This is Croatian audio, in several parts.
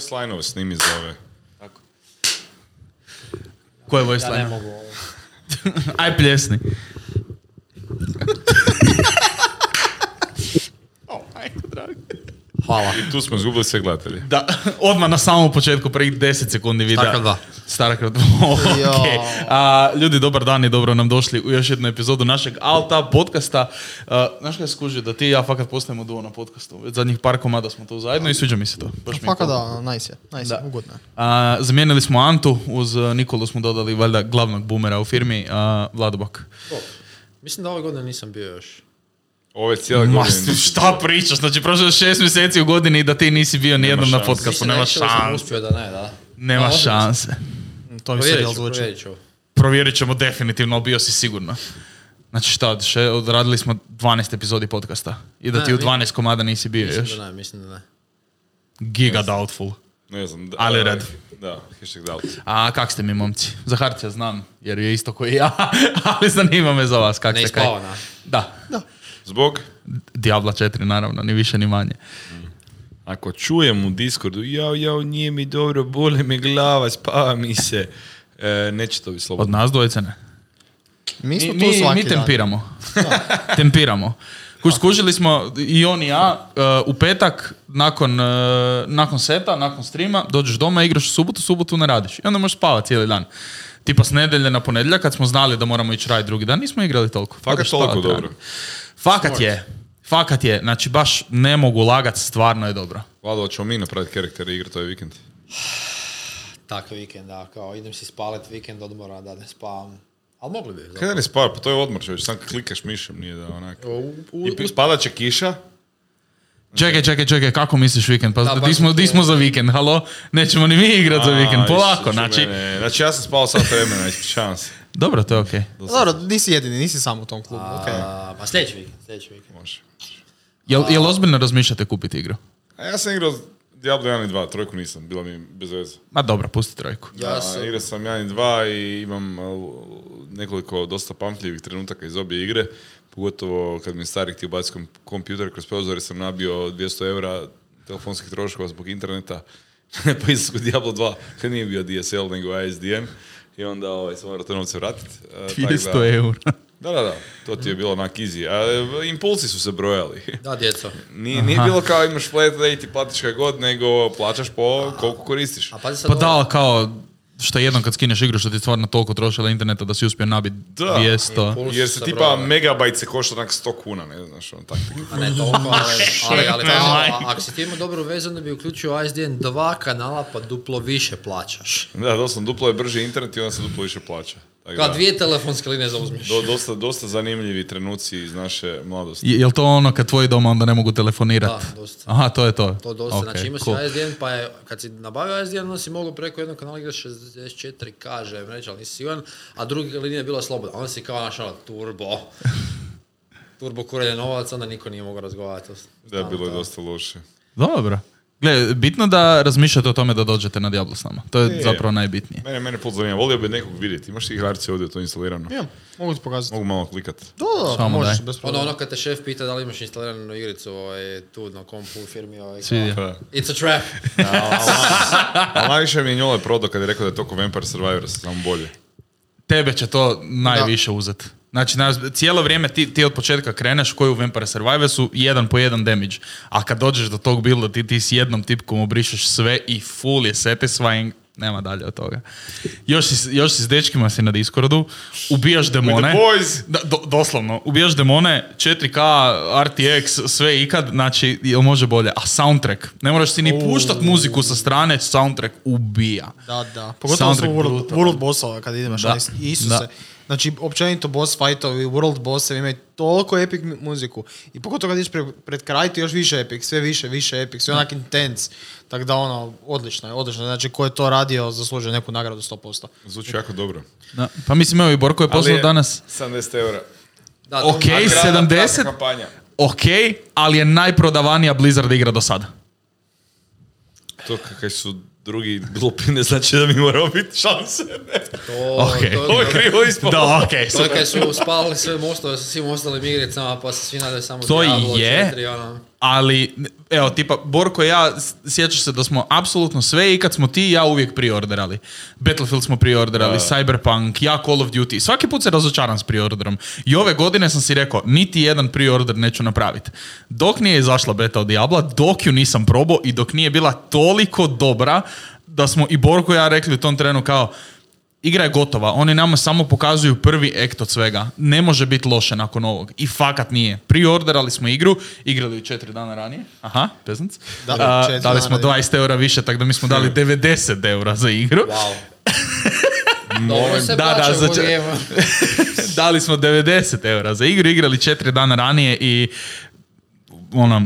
voice line snimi za ove. Tako. Ko je voice Ja ne mogu ovo. Aj pljesni. Hvala. I tu smo izgubili sve gledatelje. Da, odmah na samom početku, prvih 10 sekundi videa. Starcraft 2. Starcraft 2, Jo. okej. A, Ljudi, dobar dan i dobro nam došli u još jednu epizodu našeg Alta podcasta. A, znaš kaj skuži, da ti i ja fakat postajemo duo na podcastu. Već zadnjih par komada smo tu zajedno i sviđa mi se to. Baš mi je Faka cool. da, nice je, nice je, Da. ugodno je. A, zamijenili smo Antu, uz uh, Nikolu smo dodali valjda glavnog boomera u firmi, a, Vlado Bak. Mislim da ove godine nisam bio još. Ove cijele Ma, godine. šta pričaš? Znači, prošlo je šest mjeseci u godini i da ti nisi bio nijednom na podcastu. Nema šanse. uspio da ne, da. Nema A, šanse. To mi se Provjerit real ću, zvuči. provjerit ću. Provjerit ćemo definitivno, bio si sigurno. Znači šta, še, odradili smo 12 epizodi podcasta. I da Ne, ti u mi- 12 komada nisi bio Mislim još. da ne, mislim da ne. Giga doubtful. Ne znam. Da, Ali red. Da, hashtag da. A kak ste mi momci? Zaharća znam, jer je isto koji ja, ali zanima me za vas kak Ne ste kaj. ispavana. Da, Zbog, Diabla 4 naravno, ni više ni manje. ako čujem u Discordu, jao, jao, nije mi dobro, boli mi glava, spava mi se, e, neće to biti Od slobodno. nas dvojice ne. Mi smo Mi, tu svaki mi dan. tempiramo. tempiramo. Kuž, skužili smo i on i ja uh, u petak nakon, uh, nakon seta, nakon streama, dođeš doma, igraš u subotu, subotu ne radiš. I onda možeš spavati cijeli dan. Tipa s nedjelje na ponedjeljak kad smo znali da moramo ići raditi drugi dan, nismo igrali toliko. Fakat toliko dobro. Fakat je. Fakat je. Znači baš ne mogu lagat, stvarno je dobro. Vlado, hoćemo mi napraviti karaktere i igrati ovaj vikend. Takav vikend, da, kao idem si spalit vikend odmora da ne spavam. Ali mogli bi. Kada ne spava, pa to je odmor čovječ, sam klikaš mišem, nije da onak. U, u, I padat će kiša, Čekaj, čekaj, čekaj, kako misliš vikend? Pa Da, di, smo, to- di smo za vikend, halo? Nećemo ni mi igrat za vikend, polako, znači... mene. Znači ja sam spao sat vremena, ispričavam se. Dobro, to je okej. Dobro, nisi jedini, nisi sam u tom klubu, okej. a, pa sljedeći vikend, sljedeći vikend. Može. Jel, jel ozbiljno razmišljate kupiti igru? A ja sam igrao Diablo 1 i 2, trojku nisam, bila mi bez veze. Ma dobro, pusti trojku. Ja sam, igrao sam 1 i 2 i imam nekoliko dosta pamtljivih trenutaka iz obje igre. Pogotovo kad mi je stari htio baciti kom- kompjuter kroz prozor jer sam nabio 200 eura telefonskih troškova zbog interneta po izlasku Diablo 2 kad nije bio DSL nego ASDN i onda ovaj, sam morao te novce vratiti. Uh, tako 200 eura. Da, da, da, to ti je bilo onak easy. A, e, impulsi su se brojali. da, djeco. Nije, nije bilo kao imaš flat rate i platiš kaj god, nego plaćaš po koliko koristiš. A pazi sad Pa da, ali kao, što jednom kad skineš igru što ti stvarno toliko trošila interneta da si uspio nabiti Da. 200. Impuls Jer se tipa megabajt se košta onak 100 kuna, ne znaš, on tako. A ne toliko, ali, ako si ti imao dobru vezu, onda bi uključio ISDN dva kanala, pa duplo više plaćaš. Da, doslovno, duplo je brži internet i onda se duplo više plaća. Tako Kao da, dvije telefonske linije zauzmeš. do- dosta, dosta zanimljivi trenuci iz naše mladosti. Je- Jel to ono kad tvoji doma onda ne mogu telefonirati? Da, dosta. Aha, to je to. To dosta, Ok, znači imao si cool. ISDN, pa je, kad si nabavio ISDN, onda si mogao preko jednog kanala igrati 64 kaže mreža, ali nisi siguran, a druga linija je bila slobodna. Onda si kao našao turbo. turbo kurenje novaca, onda niko nije mogao razgovarati. Da, bilo je dosta loše. Dobro. Gle, bitno da razmišljate o tome da dođete na Diablo s nama. To je Je. zapravo najbitnije. Mene, mene pol zanima, volio bi nekog vidjeti. Imaš ti igrarci ovdje to instalirano? Imam, mogu ti pokazati. Mogu malo klikat. Da, da, Samo možeš daj. bez Ono, problema. ono kad te šef pita da li imaš instaliranu igricu ovaj, tu na kompu u firmi, ovaj, kao. It's a trap. Ali najviše mi je njole prodao kad je rekao da je to ko Vampire Survivors, samo bolje. Tebe će to najviše uzeti. Znači, na- cijelo vrijeme ti, ti od početka kreneš koji u Vampire Survivorsu jedan po jedan damage. A kad dođeš do tog builda, ti, ti s jednom tipkom obrišeš sve i full je satisfying. Nema dalje od toga. Još si, još si s dečkima si na Discordu, ubijaš demone. the boys. Da, do- doslovno, ubijaš demone, 4K, RTX, sve ikad, znači, jel može bolje. A soundtrack, ne moraš si ni puštat muziku sa strane, soundtrack ubija. Da, da. Pogotovo su Soundtrack world, world bossova kad ideš, Da. Isuse. Da. Znači, općenito boss fightovi, world bossevi imaju toliko epic mu- muziku. I pogotovo kad ideš pred, pred kraj, ti još više epic, sve više, više epic, sve onak intense. Tako da ono, odlično je, odlično. Znači, ko je to radio, zaslužuje neku nagradu 100%. Zvuči jako dobro. Da. Pa mislim, evo i Borko je poslao danas 70 eura. Da, Ok, mi- A kratka- 70? kratka kampanja. ok, ali je najprodavanija Blizzard igra do sada. To kakaj su drugi glupi ne znači da mi moramo biti šanse. To, Ok. to, Ovo je krivo ispalo. Da, ok. to je kad su spalili sve mostove sa svim ostalim igricama, pa se svi nadaju samo To Diablo je. 4, ono. Ali, evo, tipa, Borko i ja, sjećaš se da smo apsolutno sve i kad smo ti i ja uvijek priorderali. Battlefield smo priorderali, Cyberpunk, ja Call of Duty. Svaki put se razočaram s priorderom. I ove godine sam si rekao, niti jedan priorder neću napraviti. Dok nije izašla beta od Diabla, dok ju nisam probao i dok nije bila toliko dobra, da smo i Borko i ja rekli u tom trenu kao, igra je gotova, oni nama samo pokazuju prvi ekt od svega. Ne može biti loše nakon ovog. I fakat nije. Priorderali smo igru, igrali ju četiri dana ranije. Aha, peasants. Da, dali smo ranije. 20 eura više, tako da mi smo dali 90 eura za igru. Wow. Dobro se Da, da, za če- dali smo 90 eura za igru, igrali četiri dana ranije i ono,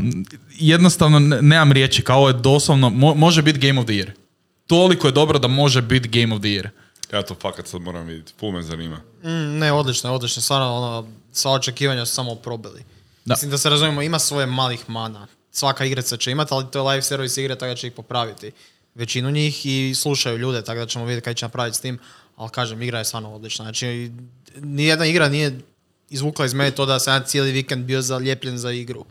jednostavno ne- nemam riječi, kao ovo je doslovno, mo- može biti Game of the Year. Toliko je dobro da može biti Game of the Year. Ja to fakat sad moram vidjeti. Ful me zanima. Mm, ne, odlično, odlično. Stvarno, ono, sva očekivanja su samo probili. Da. Mislim da se razumijemo, ima svoje malih mana. Svaka igrica će imati, ali to je live service igre, tako da će ih popraviti. Većinu njih i slušaju ljude, tako da ćemo vidjeti kaj će napraviti s tim. Ali kažem, igra je stvarno odlična. Znači, nijedna igra nije izvukla iz mene to da sam ja cijeli vikend bio zaljepljen za igru.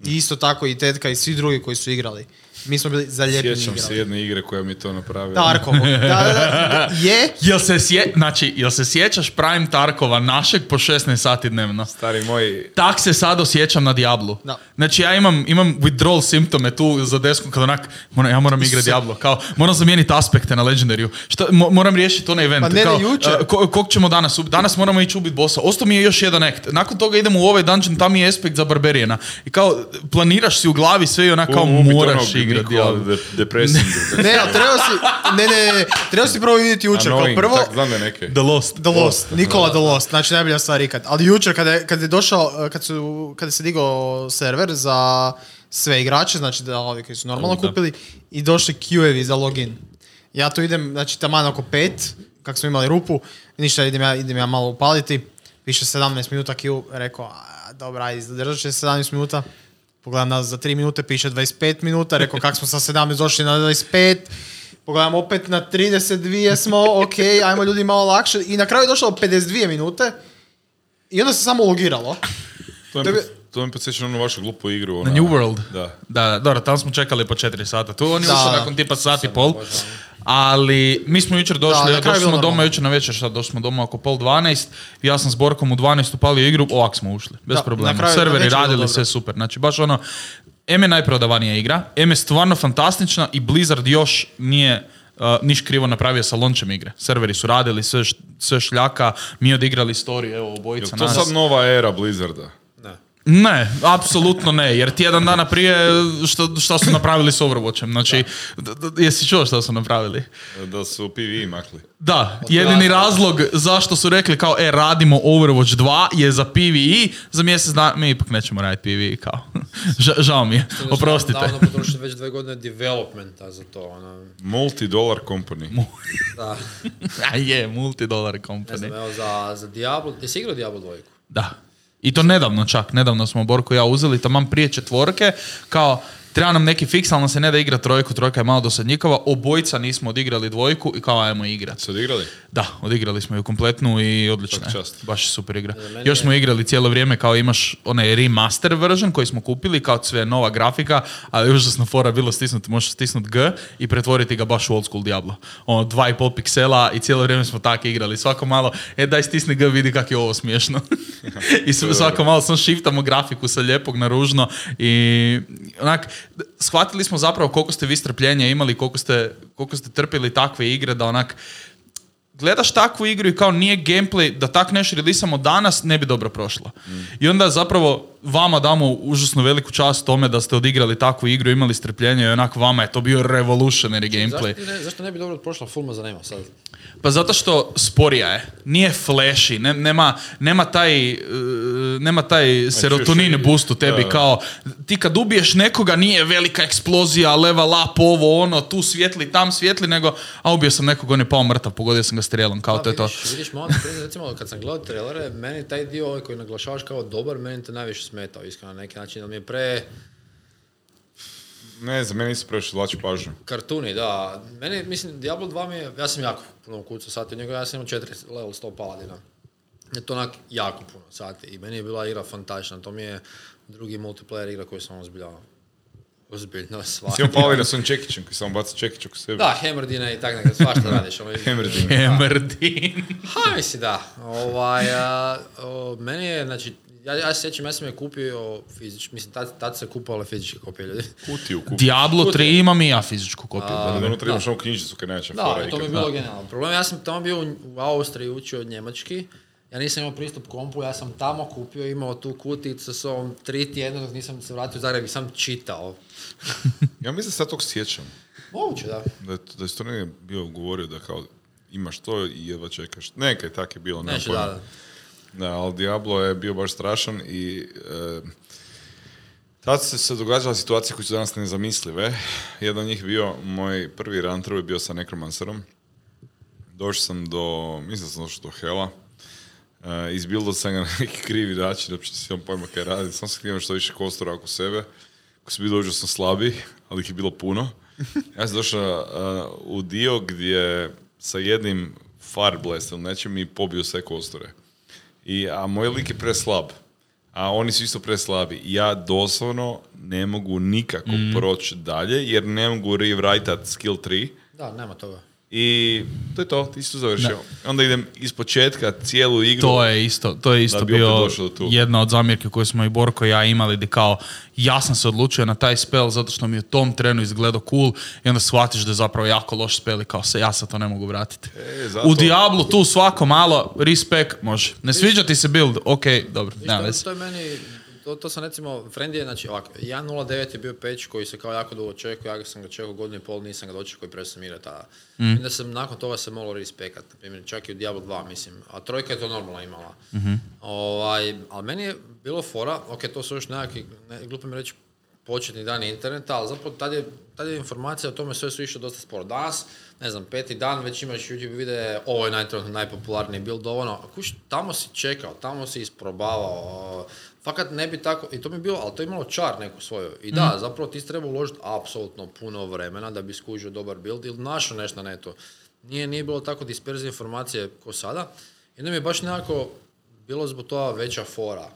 I isto tako i Tetka i svi drugi koji su igrali. Mi smo bili zaljepljeni Sjećam se igrali. jedne igre koja mi je to napravila. Tarkov. Da, da, da, je, Jel se, sje, znači, jel se sjećaš Prime Tarkova našeg po 16 sati dnevno? Stari moj, Tak se sad osjećam na Diablu. Da. Znači ja imam, imam withdrawal simptome tu za deskom kad onak, moram, ja moram igrati Diablo. Kao, moram zamijeniti aspekte na Legendaryu. Šta, mo- moram riješiti onaj event. Pa ne, ne, Kao, jučer. a, ko- kog ćemo danas ubiti? Danas moramo ići ubiti bossa. Ostao mi je još jedan act. Nakon toga idemo u ovaj dungeon, tam je aspekt za Barberijena. I kao, planiraš si u glavi sve i onak kao moraš onog igrati. Ne, ali trebao si, ne, ne, ne, trebao si prvo vidjeti jučer. Kao prvo, tak, znam neke. The Lost. The Lost, Nikola The Lost, znači najbolja stvar ikad. Ali jučer kada je, kada je došao, kad, su, kada se digao server za sve igrače, znači da ovi koji su normalno kupili, i došli queue za login. Ja tu idem, znači taman oko pet, kako smo imali rupu, ništa, idem ja, idem ja malo upaliti, piše 17 minuta queue, rekao, a, dobra, ajde, zadržat će 17 minuta. Pogledam nas za 3 minute, piše 25 minuta, rekao kako smo sa 17 došli na 25, pogledam opet na 32 smo, ok, ajmo ljudi malo lakše. I na kraju je došlo 52 minute i onda se samo logiralo. To je- to mi podsjeća na onu vašu glupu igru. Na ona- New World. Da. Da, da, dobro, tamo smo čekali po 4 sata. Tu on je Da, ušao da. nakon tipa sat i pol. Ali mi smo jučer došli, Da, došli smo doma jučer na večer, sad došli smo doma oko pol 12. Ja sam s Borkom u 12 upalio igru, ovak smo ušli, bez Da, problema. kraju- Serveri radili sve super. Znači baš ono, M je najprodavanija igra, M je stvarno fantastična i Blizzard još nije uh, niš krivo napravio sa launčem igre. Serveri su radili sve, š- sve šljaka, mi odigrali storiju, evo obojica to nas. sad nova era Blizzarda? Ne. Ne, apsolutno ne, jer tjedan dana prije što, što su napravili s Overwatchem, znači, d- d- jesi čuo što su napravili? Da su PvE makli. Da, jedini razlog zašto su rekli kao, e, radimo Overwatch 2 je za PvE, za mjesec dana, mi ipak nećemo raditi PvE, kao, Ža- žao mi je, oprostite. Davno potrošili već dve godine developmenta za to. Ono, Multi-dollar company. da. A je, multidolar Ne company. znam, evo za, za Diablo, ti si igrao Diablo dvojku? Da. I to nedavno čak, nedavno smo Borko i ja uzeli taman prije četvorke, kao treba nam neki fiks, ali nam se ne da igra trojku, trojka je malo dosadnjikova, obojica nismo odigrali dvojku i kao ajmo igrat. Su odigrali? Da, odigrali smo ju kompletnu i odlična je. Svaka čast. Baš je super igra. Još je- smo igrali cijelo vrijeme kao imaš onaj remaster version koji smo kupili, kao sve nova grafika, ali užasno fora bilo stisnuti, možeš stisnuti G i pretvoriti ga baš u old school Diablo. Ono, dva i pol piksela i cijelo vrijeme smo tako igrali. Svako malo, e daj stisni G, vidi kak je ovo smiješno. I svako malo sam shiftamo grafiku sa lijepog na ružno i onak, shvatili smo zapravo koliko ste vi strpljenja imali, koliko ste, koliko ste trpili takve igre da onak, gledaš takvu igru i kao nije gameplay, da tak nešto releasamo danas, ne bi dobro prošlo. I onda zapravo vama damo užasno veliku čast tome da ste odigrali takvu igru, imali strpljenje i onak vama je to bio revolutionary gameplay. Zašto, ne, zašto ne bi dobro prošla Fulma zanima sad? Pa zato što sporija je, nije flashy, ne- nema, nema taj, e, nema taj serotonin čuš, boost u tebi da. kao ti kad ubiješ nekoga nije velika eksplozija, level up, ovo ono, tu svijetli, tam svijetli, nego a ubio sam nekog, on je pao mrtav, pogodio sam ga strijelom, kao Da, to je to. vidiš, vidiš malo, recimo kad sam gledao trailere, meni taj dio ovaj koji naglašavaš kao dobar, meni to najviše smetao, iskreno na neki način, da mi je pre Ne znam, meni nisu previše zlači pažnju. kartuni, da. Meni, mislim, Diablo 2 mi je, ja sam jako puno kucao sati od njega, ja sam imao 4 level 100 paladina. Je to onak jako puno sati i meni je bila igra fantastična, to mi je drugi multiplayer igra koju sam ozbiljavao. Ozbiljno, Si svaki. on pali na svojim čekićem koji samo baca čekić oko sebe. Da, hemerdine i tak nekako, svašta radiš. Ono, Hemerdine. Emerdin. Ha, misli da. Ovaj, a, o, meni je, znači, ja, ja se sjećam, ja sam je kupio fizički, mislim, tad, tad se kupovale fizičke kopije ljudi. Kutiju kupi. Diablo 3 imam i ja fizičku kopiju. Da, da. unutra imaš ovu knjižicu kad najveća Da, fora to mi je ikad. bilo genijalno. Problem, ja sam tamo bio u- Austriji učio njemački, ja nisam imao pristup kompu, ja sam tamo kupio, imao tu kuticu s ovom tri tjedna dok nisam se vratio u Zagreb i sam čitao. Ja mislim da se ja tog sjećam. Moguće, da. Da je, da je bio govorio da kao imaš to i jedva čekaš. Nekaj tak je bilo, nemam Nešto, pojma. da, da. Ali Diablo je bio baš strašan i e, tad se se događala situacija koje su danas nezamislive. Jedan od njih bio, moj prvi run je bio sa Necromancerom. Došao sam do, mislim sam došao do Hela. E, izbildao sam ga na neki krivi način, uopće si imam pojma kaj radi. Sam se što više kostora oko sebe, koji su bili užasno slabi, ali ih je bilo puno. Ja sam došao e, u dio gdje sa jednim Fireblast ili nečim mi pobio sve kostore. I, a moj lik je preslab. A oni su isto preslabi. Ja doslovno ne mogu nikako proći dalje, jer ne mogu rewrite skill 3. Da, nema toga. I to je to, ti si to završio. Onda idem iz početka cijelu igru. To je isto, to je isto Da bio jedna od zamjerke koje smo i Borko i ja imali gdje kao ja sam se odlučio na taj spell zato što mi je u tom trenu izgledao cool i onda shvatiš da je zapravo jako loš spell i kao se ja se to ne mogu vratiti. E, zato- U Diablu tu svako malo respect može. Ne sviđa ti se build, ok, dobro, nema veze. to je meni, to, to sam recimo, friend je, znači ovako, 1.09 je bio patch koji se kao jako dugo čekao, ja ga sam ga čekao godinu i pol, nisam ga dočekao i prestao sam igrati tada. Mm. I onda sam nakon toga se malo respekat, na primjer, čak i u Diablo 2, mislim, a trojka je to normalno imala. Mhm. Ovaj, ali meni je bilo fora, ok, to su još nekakvi, ne, glupo mi reći, početni dani interneta, ali zapravo tad je, tad je informacija o tome sve su išle dosta sporo. Danas, ne znam, peti dan, već imaš YouTube videe, ovo je najtrenutno najpopularniji build, ovo ono, kuš, tamo si čekao, tamo si isprobavao, fakat ne bi tako, i to mi je bilo, ali to je imalo čar neku svoju. I da, zapravo ti si trebao uložiti apsolutno puno vremena da bi skužio dobar build ili našao nešto na netu. Nije, nije bilo tako disperzije informacije ko sada. I onda mi je baš nekako bilo zbog toga veća fora.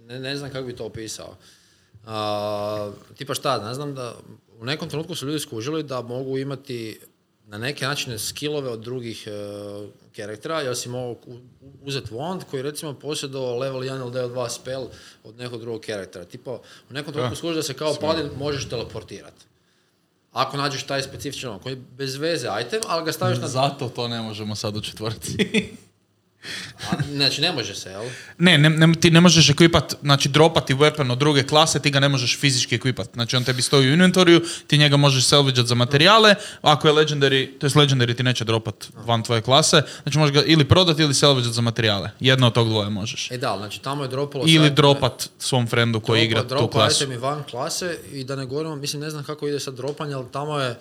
Ne, ne znam kako bi to opisao. A, tipa šta, ne znam da u nekom trenutku su ljudi skužili da mogu imati na neke načine skillove od drugih uh, karaktera, ja si mogu u- uzeti wand koji recimo posjedovao level 1 ili level 2 spell od nekog drugog karaktera. Tipa, u nekom trenutku skuži da se kao paladin možeš teleportirati. Ako nađeš taj specifičan on, koji je bez veze item, ali ga staviš na... Zato to ne možemo sad u četvrci. A, znači, ne može se, jel? Ne, ne, ne, ti ne možeš ekvipat, znači dropati weapon od druge klase, ti ga ne možeš fizički ekvipat. Znači on tebi stoji u inventoriju, ti njega možeš salvageat za materijale, ako je legendary, to jest legendary ti neće dropat van tvoje klase, znači možeš ga ili prodati ili salvageat za materijale. Jedno od tog dvoje možeš. E da, znači tamo je dropalo... Ili sad- dropat svom frendu koji Dropa- igra tu dropa klasu. itemi van klase i da ne govorimo, mislim ne znam kako ide sad dropanje, ali tamo je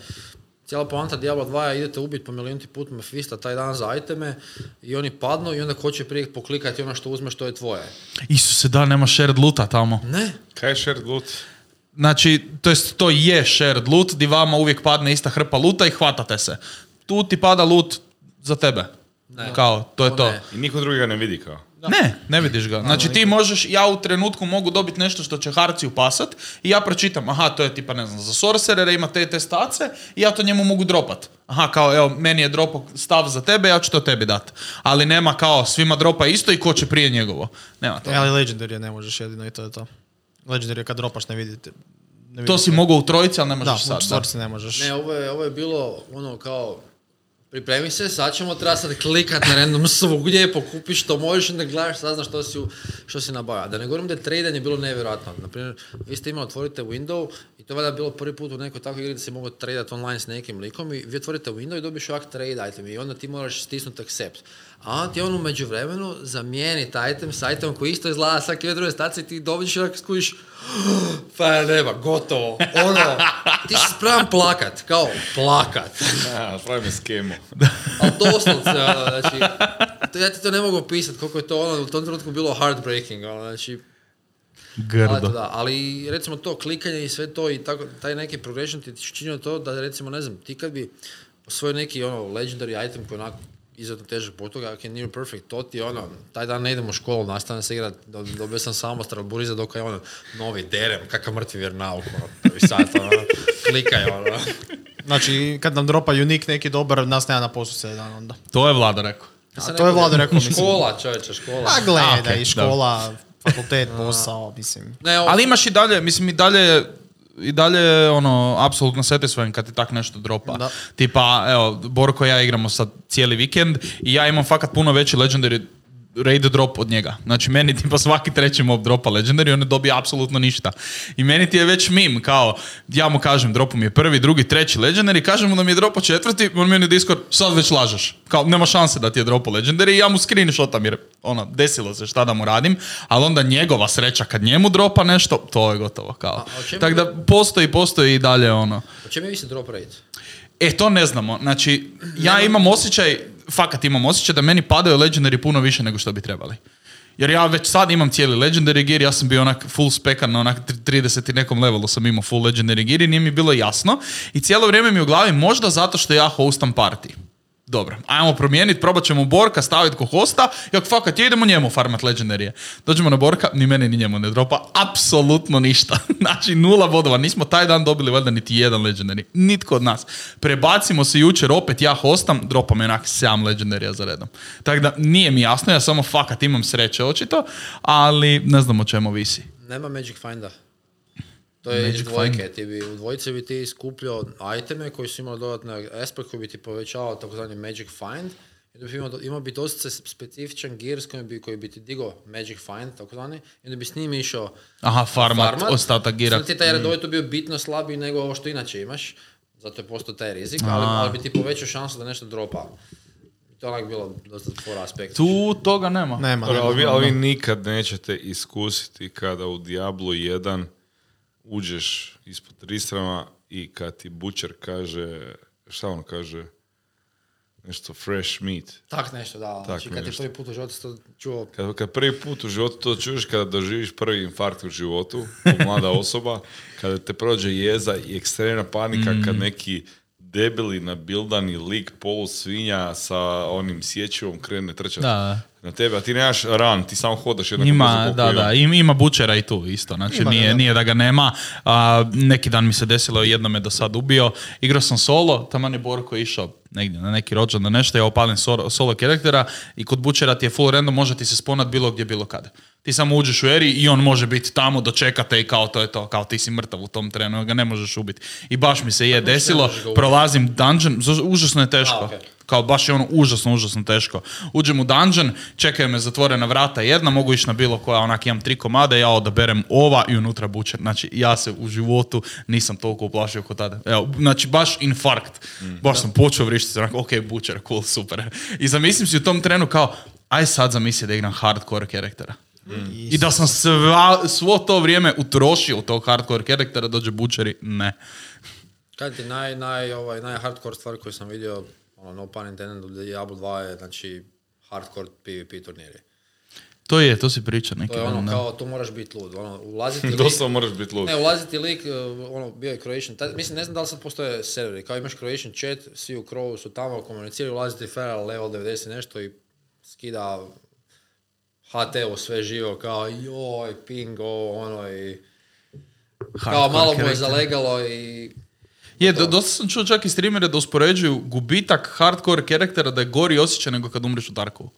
cijela poanta Diablo 2 je idete ubiti po milijunti put Mephisto taj dan za iteme i oni padnu i onda ko će prije poklikati ono što uzme što je tvoje. Isuse, da, nema shared loota tamo. Ne, Kaj je shared loot? Znači, to jest to je shared loot, di vama uvijek padne ista hrpa luta i hvatate se. Tu ti pada loot za tebe. Ne. Kao, to je To to. ne. I niko drugi ga ne vidi kao. Ne, ne vidiš ga. Znači ti možeš, ja u trenutku mogu dobiti nešto što će Harciju pasat i ja pročitam, aha, to je tipa, ne znam, za sorcerere ima te te stace i ja to njemu mogu dropat. Aha, kao, evo, meni je dropo stav za tebe, ja ću to tebi dat. Ali nema kao, svima dropa isto i ko će prije njegovo. Nema to. E, ali Legendary ne možeš jedino i to je to. Legendary je kad dropaš ne vidite. Ne To vidite. si mogao u trojici, ali ne Da, možeš sad. u da. četvorci ne možeš. ne, ovo je, ovo je bilo ono kao pripremi se, sad ćemo treba sad klikat na random svugdje, pokupiš što možeš, onda gledaš, saznaš što si, što si nabavio. Da ne govorim da je tradanje bilo nevjerojatno. Naprimjer, vi ste imali, otvorite window i to je bilo prvi put u nekoj takvoj igri da se mogu tradati online s nekim likom i vi otvorite window i dobiješ ovak trade item i onda ti moraš stisnuti accept. A on ti on u međuvremenu zamijeni taj item s itemom koji isto izgleda svake druge stacije i ti dobiš i skužiš pa nema, gotovo. Ono, ti si spreman plakat, kao plakat. A, pravi me skemu. Ali doslovce, ono, znači, to, ja ti to ne mogu opisati koliko je to ono, u tom trenutku bilo heartbreaking, ono, znači, ali, Grdo. to da, ali recimo to klikanje i sve to i tako, taj neki progression ti činio to da recimo, ne znam, ti kad bi osvojio neki ono legendary item koji onako izuzetno težak put toga, ako je near perfect, to ti je ono, taj dan ne idem u školu, nastavim se igrat, do- dobio sam samo Strasburiza dok je ono, novi derem, kakav mrtvi vjernauk, ono, prvi sat, ono, klikaj, ono. Znači, kad nam dropa unik neki dobar, nas nema na poslu cijeli dan onda. To je vlada rekao. A to je Vlado rekao, mislim. Škola, čovječe, škola. A gledaj, okej, i škola, fakultet, posao, mislim. Ne, ovo- Ali imaš i dalje, mislim i dalje i dalje je ono, apsolutno satisfying kad ti tak nešto dropa. Da. Tipa, evo, Borko i ja igramo sad cijeli vikend i ja imam fakat puno veći legendary raid drop od njega. Znači, meni tipa svaki treći mob dropa legendary, on ne dobije apsolutno ništa. I meni ti je već mim, kao, ja mu kažem, dropu mi je prvi, drugi, treći legendary, kažem mu da mi je dropo četvrti, on meni Discord, sad već lažeš. Kao, nema šanse da ti je dropo legendary i ja mu screenshotam jer, ono, desilo se šta da mu radim, ali onda njegova sreća kad njemu dropa nešto, to je gotovo, kao. Tako da postoji, postoji i dalje ono. O čemu je više drop rate? E, to ne znamo. Znači, ja imam osjećaj, fakat imam osjećaj da meni padaju legendary puno više nego što bi trebali. Jer ja već sad imam cijeli legendary gear, ja sam bio onak full spekan na onak 30 i nekom levelu sam imao full legendary gear i nije mi bilo jasno. I cijelo vrijeme mi u glavi možda zato što ja hostam party. Dobro, ajmo promijeniti, probat ćemo Borka staviti ko hosta i ako fakat idemo njemu farmat legendarije. Dođemo na Borka, ni meni ni njemu ne dropa apsolutno ništa. znači nula bodova, nismo taj dan dobili valjda niti jedan legendary. Nitko od nas. Prebacimo se jučer opet, ja hostam, dropa me onak 7 legendarija za redom. Tako da nije mi jasno, ja samo fakat imam sreće očito, ali ne znam o čemu visi. Nema Magic Finda. To je Magic iz dvojke. Ti bi, u dvojici bi ti skupljao iteme koji su imali dodatni aspekt koji bi ti povećavao takozvani Magic Find. I da bi imao, imao bi dosta specifičan gear s kojim bi, koji bi ti digao Magic Find, takozvani, i onda bi s njim išao Aha, farmat, ostatak gira. Sad ti taj redovito bio bitno slabiji nego ovo što inače imaš, zato je postao taj rizik, ali, ali bi ti povećao šansu da nešto dropa. To je onak bilo dosta for aspekt. Tu toga nema. Nema, nema. ali, vi, ali vi nikad nećete iskusiti kada u Diablo 1 uđeš ispod Tristrama i kad ti bučer kaže, šta on kaže, nešto fresh meat. Tak nešto, da. Znači, kad ti prvi put u životu to čuo, Kad, kad prvi put u životu to čuješ, kada doživiš prvi infarkt u životu, mlada osoba, kada te prođe jeza i ekstremna panika, kad neki debeli nabildani lik polu svinja sa onim sječivom krene trčati Da. na tebe, a ti nemaš ran, ti samo hodaš jednako Ima, da, ima. da, im- ima bučera i tu isto, znači Ima nije, da. nije da ga nema. A, neki dan mi se desilo, jedno me do sad ubio, igrao sam solo, taman je Borko išao negdje na neki rođan na nešto, ja opalim solo, solo karaktera i kod bučera ti je full random, može ti se sponat bilo gdje, bilo kada. Ti samo uđeš u eri i on može biti tamo, dočekate i kao to je to, kao ti si mrtav u tom trenu, ga ne možeš ubiti. I baš mi se je desilo, prolazim dungeon, užasno je teško. A, okej. Kao baš je ono užasno, užasno teško. Uđem u dungeon, čekaju me zatvorena vrata jedna, mogu ići na bilo koja, onak imam tri komade, ja odaberem ova i unutra bučer. Znači, ja se u životu nisam toliko uplašio kod tada. Evo, znači, baš infarkt. Baš sam počeo vrištiti, onak, ok, bučer, cool, super. I zamislim si u tom trenu kao, aj sad zamisli da igram hardcore karaktera. I da sam sva, svo to vrijeme utrošio tog hardcore karaktera, dođe bučeri, ne. Kad ti naj, naj, ovaj, naj hardcore stvar koju sam vidio, ono, no pun intended, Diablo 2 je, znači, hardcore PvP turniri. To je, to si priča neki To je ono, da. kao, tu moraš biti lud. Ono, ulaziti lik, Doslovno moraš biti lud. ne, ulaziti lik, uh, ono, bio je Croatian, tad, mislim, ne znam da li sad postoje serveri, kao imaš Croatian chat, svi u Crowu su tamo, komuniciraju, ulaziti Feral level 90 nešto i skida HT u sve živo, kao, joj, ping, ovo, ono, i kao Hardcore malo mu je zalegalo i Je, do, dosta sam čuo čak i streamere da uspoređuju gubitak hardcore karaktera da je gori osjećaj nego kad umreš u Darkovu.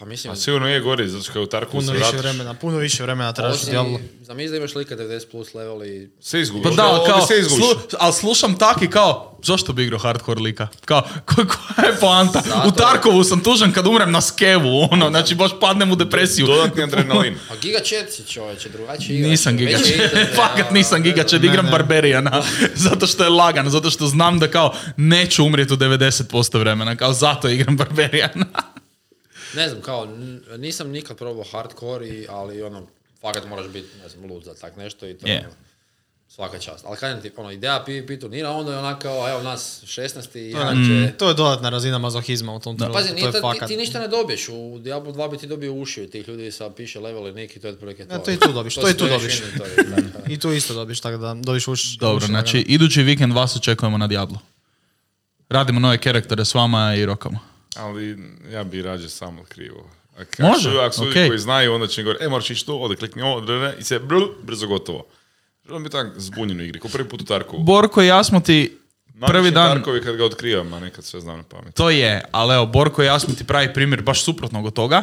Pa mislim, A sigurno je gori, zato što kao u Tarkovu Puno se više vratiš. vremena, puno više vremena trebaš osim, Diablo. zamisli da imaš lika 90 plus level i Sve izgubiš. Pa da, kao, sve izgubiš. slu, ali slušam tak i kao, zašto bi igrao hardcore lika? Kao, ko, koja je poanta? Zato- U Tarkovu sam tužan kad umrem na skevu, ono, znači baš padnem u depresiju. Dodatni adrenalin. A Giga Chat si čovječe, drugačije igraš. Nisam gigače, internet, fakat nisam gigače, Ne, igram ne. Barberijana, zato što je lagan, zato što znam da kao neću umrijeti u 90% vremena, kao zato igram Barberijana. Ne znam, kao, nisam nikad probao hardcore, i, ali ono, fakat moraš biti, ne znam, lud za tak nešto i to je Je. ono, svaka čast. Ali kažem ti, ono, ideja PvP turnira, onda je onako, kao, evo nas 16 i To će... to je dodatna razina mazohizma u tom trenutku. Pazi, to je to, ti, fakat. ti ništa ne dobiješ, u Diablo 2 bi ti dobio uši od tih ljudi sa piše level i neki, to je otprilike to. Ja, to i tu dobiš, to i si tu dobiš. I tu isto dobiš, tako da dobiš uš. Dobro, uši znači idući vikend vas očekujemo na Diablo. Radimo nove karaktore s vama i rokamo. Ali ja bi rađe sam otkrivo. Ak- Može, Ako su, ljudi okej. koji znaju, onda će mi govoriti, e, moraš ići tu, ovdje klikni ovo, i se brl, brzo gotovo. Želim biti tak zbunjen u igri, ko prvi put u Tarkovu. Borko i ja smo ti prvi dan... Tarkovi kad ga otkrivam, a nekad sve znam na pamet. To je, ali evo, Borko i ja smo ti pravi primjer baš suprotnog od toga.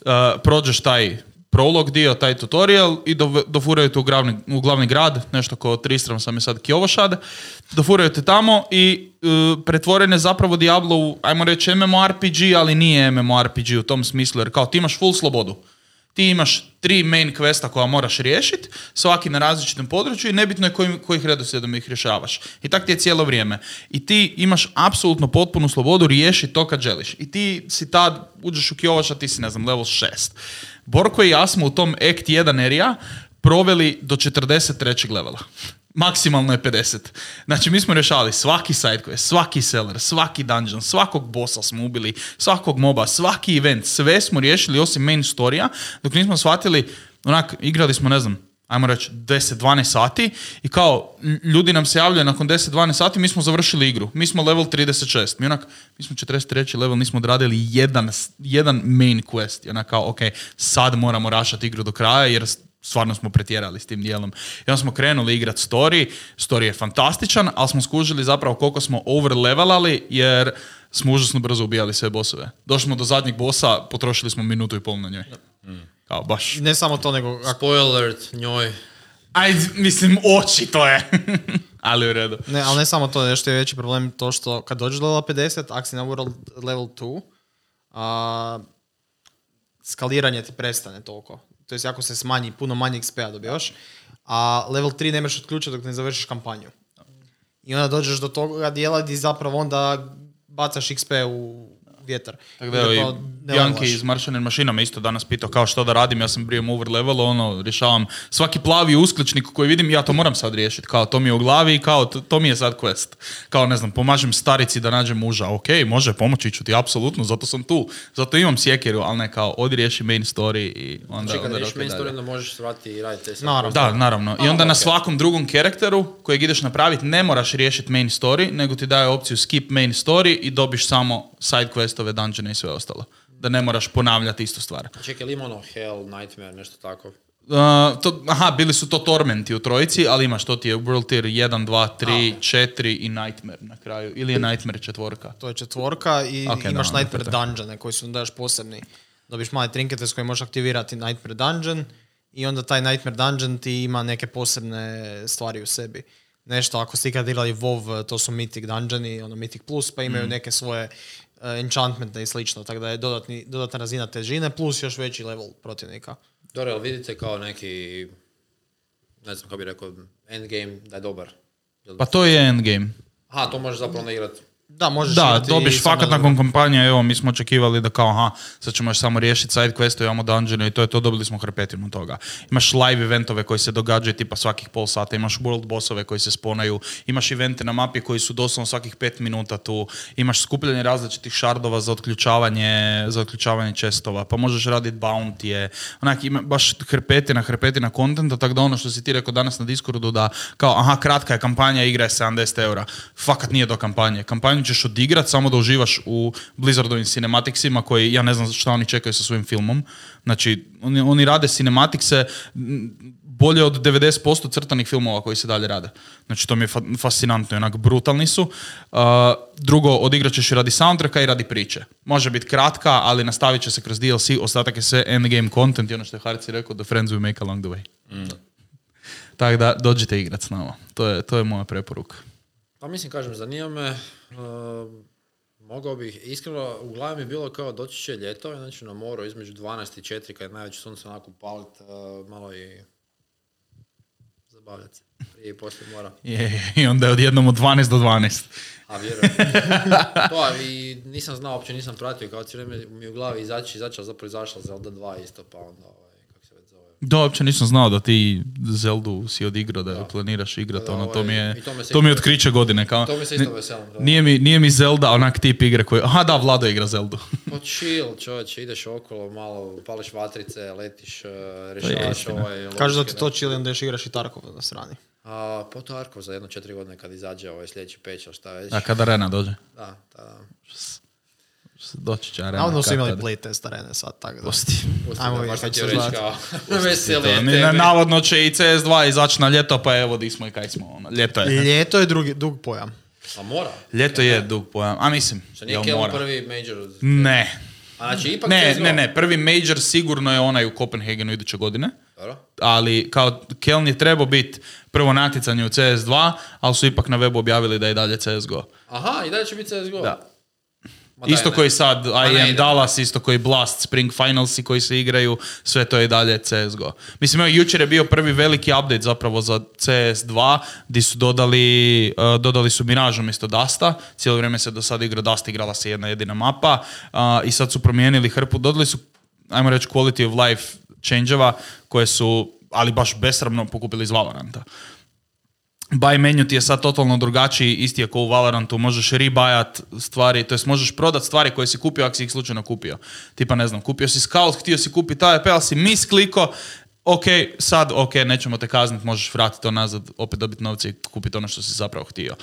Uh, prođeš taj prolog dio, taj tutorial i dov- dofuraju te u glavni, u glavni grad, nešto kao Tristram sam je sad Kiovošad, dofuraju te tamo i uh, pretvoren je zapravo Diablo u, ajmo reći, MMORPG, ali nije MMORPG u tom smislu, jer kao ti imaš full slobodu. Ti imaš tri main questa koja moraš riješiti, svaki na različitom području i nebitno je kojim, kojih redoslijedom ih rješavaš. I tak ti je cijelo vrijeme. I ti imaš apsolutno potpunu slobodu riješiti to kad želiš. I ti si tad, uđeš u Kiovaša, ti si, ne znam, level 6. Borko i ja smo u tom Act 1 area proveli do 43. levela. Maksimalno je 50. Znači, mi smo rješavali svaki side quest, svaki seller, svaki dungeon, svakog bossa smo ubili, svakog moba, svaki event, sve smo riješili osim main storija, dok nismo shvatili, onak, igrali smo, ne znam, ajmo reći 10-12 sati i kao ljudi nam se javljaju nakon 10-12 sati, mi smo završili igru. Mi smo level 36. Mi onak, mi smo 43. level, nismo odradili jedan, jedan main quest. I onak kao, ok, sad moramo rašati igru do kraja jer stvarno smo pretjerali s tim dijelom. I onda smo krenuli igrat story, story je fantastičan, ali smo skužili zapravo koliko smo over levelali jer smo užasno brzo ubijali sve bosove. Došli smo do zadnjeg bossa, potrošili smo minutu i pol na njoj. Kao baš. Ne samo to, nego ako, Spoiler alert, njoj. Aj, mislim, oči to je. Ali u redu. ne, ali ne samo to, nešto je veći problem to što kad dođeš do levela 50, ako si na world level 2, a, skaliranje ti prestane toliko. To jest ako se smanji, puno manje XP-a dobivaš, a level 3 ne možeš otključiti dok ne završiš kampanju. I onda dođeš do toga dijela gdje zapravo onda bacaš XP u vjetar. Tako da, i Janki iz Maršanin Mašina me isto danas pitao kao što da radim, ja sam bio over level, ono, rješavam svaki plavi uskličnik koji vidim, ja to moram sad riješiti, kao to mi je u glavi i kao to, to mi je sad quest. Kao ne znam, pomažem starici da nađem muža, ok, može, pomoći ću ti, apsolutno, zato sam tu, zato imam sjekiru, ali ne kao, odi riješi main story i onda... Znači kad onda main story, onda možeš se vratiti i raditi te sve. Naravno. Da, naravno. I A, onda na ok. svakom drugom karakteru kojeg ideš napraviti ne moraš riješiti main story, nego ti daje opciju skip main story i dobiš samo side questove, dungeone i sve ostalo. Da ne moraš ponavljati istu stvar. Čekaj, ili ima ono Hell, Nightmare, nešto tako? Uh, to, aha, bili su to Tormenti u trojici, ali imaš, to ti je World Tier 1, 2, 3, 4 i Nightmare na kraju. Ili je Nightmare četvorka. To je četvorka i Ok, da, imaš onda Nightmare to. Dungeone koji su onda još posebni. Dobiš male trinkete s kojima možeš aktivirati Nightmare Dungeon i onda taj Nightmare Dungeon ti ima neke posebne stvari u sebi. Nešto, ako ste ikad igrali WoW, to su Mythic Dungeoni, ono Mythic Plus, pa imaju neke svoje uh, enchantmente i slično, tako da je dodatni, dodatna razina težine plus još veći level protivnika. Dobro, jel vidite kao neki, ne znam kako bi rekao, endgame da je dobar? Pa to je endgame. Aha, to možeš zapravo onda igrati. Da, možeš Da, dobiš fakat na nakon kampanje, evo, mi smo očekivali da kao, aha, sad ćemo još samo riješiti side quest, imamo dungeon i to je to, dobili smo hrpetinu toga. Imaš live eventove koji se događaju tipa svakih pol sata, imaš world bossove koji se sponaju, imaš evente na mapi koji su doslovno svakih pet minuta tu, imaš skupljanje različitih šardova za otključavanje, za otključavanje čestova, pa možeš raditi bountyje, onak ima baš hrpetina, hrpetina kontenta, tako da ono što si ti rekao danas na Discordu da kao, aha, kratka je kampanja, igra je 70 eura. Fakat nije do kampanje. Kampanju ćeš odigrat samo da uživaš u Blizzardovim cinematicsima koji, ja ne znam šta oni čekaju sa svojim filmom. Znači, oni, oni rade cinematicse bolje od 90% crtanih filmova koji se dalje rade. Znači, to mi je fa- fascinantno, onak brutalni su. Uh, drugo, odigrat ćeš i radi soundtracka i radi priče. Može biti kratka, ali nastavit će se kroz DLC, ostatak je sve endgame content i ono što je Harci rekao, the friends we make along the way. Tako da, dođite igrat s nama. To je, to je moja preporuka. Pa mislim, kažem, zanima me, uh, mogao bih, iskreno, u glavi mi je bilo kao doći će ljeto, znači na moru između 12 i 4, kad je najveće sunce onako palit, uh, malo i zabavljati se, prije i poslije mora. Je, I onda je odjednom od 12 do 12. A vjerujem. to, i nisam znao, uopće nisam pratio, kao cijelo mi u glavi izaći, izaći, zapravo izašla Zelda 2 isto, pa onda, Da, uopće nisam znao da ti Zeldu si odigrao, da je planiraš igrati. Da, Ono, to, mi je, to mi je otkriće godine. Kao, To mi se isto veselim. da. nije, mi, nije mi Zelda onak tip igre koji... Aha, da, Vlado igra Zeldu. Pa chill, čovječe, ideš okolo, malo pališ vatrice, letiš, uh, rješavaš istina. ovaj... Kažu da ti to chill onda još igraš i Tarkov na strani. A, po to Arkov za jedno četiri godine kad izađe ovaj sljedeći peć, šta već. A kada Rena dođe. Da, da. Doći će arena. Navodno su imali playtest arene sad, tako da. Pusti. Pusti Ajmo da, vidjeti baš kad ti će reći kao, veseli je To, ni- tebi. navodno će i CS2 izaći na ljeto, pa evo di smo i kaj smo. Ono. Ljeto je. Ljeto je drugi, dug pojam. A mora? Ljeto je dug pojam. A mislim, Što nije prvi major? Ne. A znači ipak Ne, ne, ne. Prvi major sigurno je onaj u Kopenhagenu iduće godine. Dobro. ali kao Keln je trebao biti prvo natjecanje u CS2, ali su ipak na webu objavili da je i dalje CSGO. Aha, i dalje će biti CSGO. Da. Ma daj, isto ne. koji sad IM ide. Dallas, isto koji Blast, Spring Finalsi koji se igraju, sve to je i dalje CSGO. Mislim, evo, jučer je bio prvi veliki update zapravo za CS2, gdje su dodali, uh, dodali su Mirage umjesto Dasta, cijelo vrijeme se do sada igra Dust, igrala se jedna jedina mapa uh, i sad su promijenili hrpu, dodali su, ajmo reći, quality of life change-eva koje su, ali baš besramno pokupili iz Valoranta buy menu ti je sad totalno drugačiji, isti kao u Valorantu, možeš rebajat stvari, to jest možeš prodat stvari koje si kupio ako si ih slučajno kupio. Tipa ne znam, kupio si Scout, htio si kupiti AWP, ali si mis kliko, ok, sad ok, nećemo te kazniti, možeš vratiti to nazad, opet dobiti novce i kupiti ono što si zapravo htio.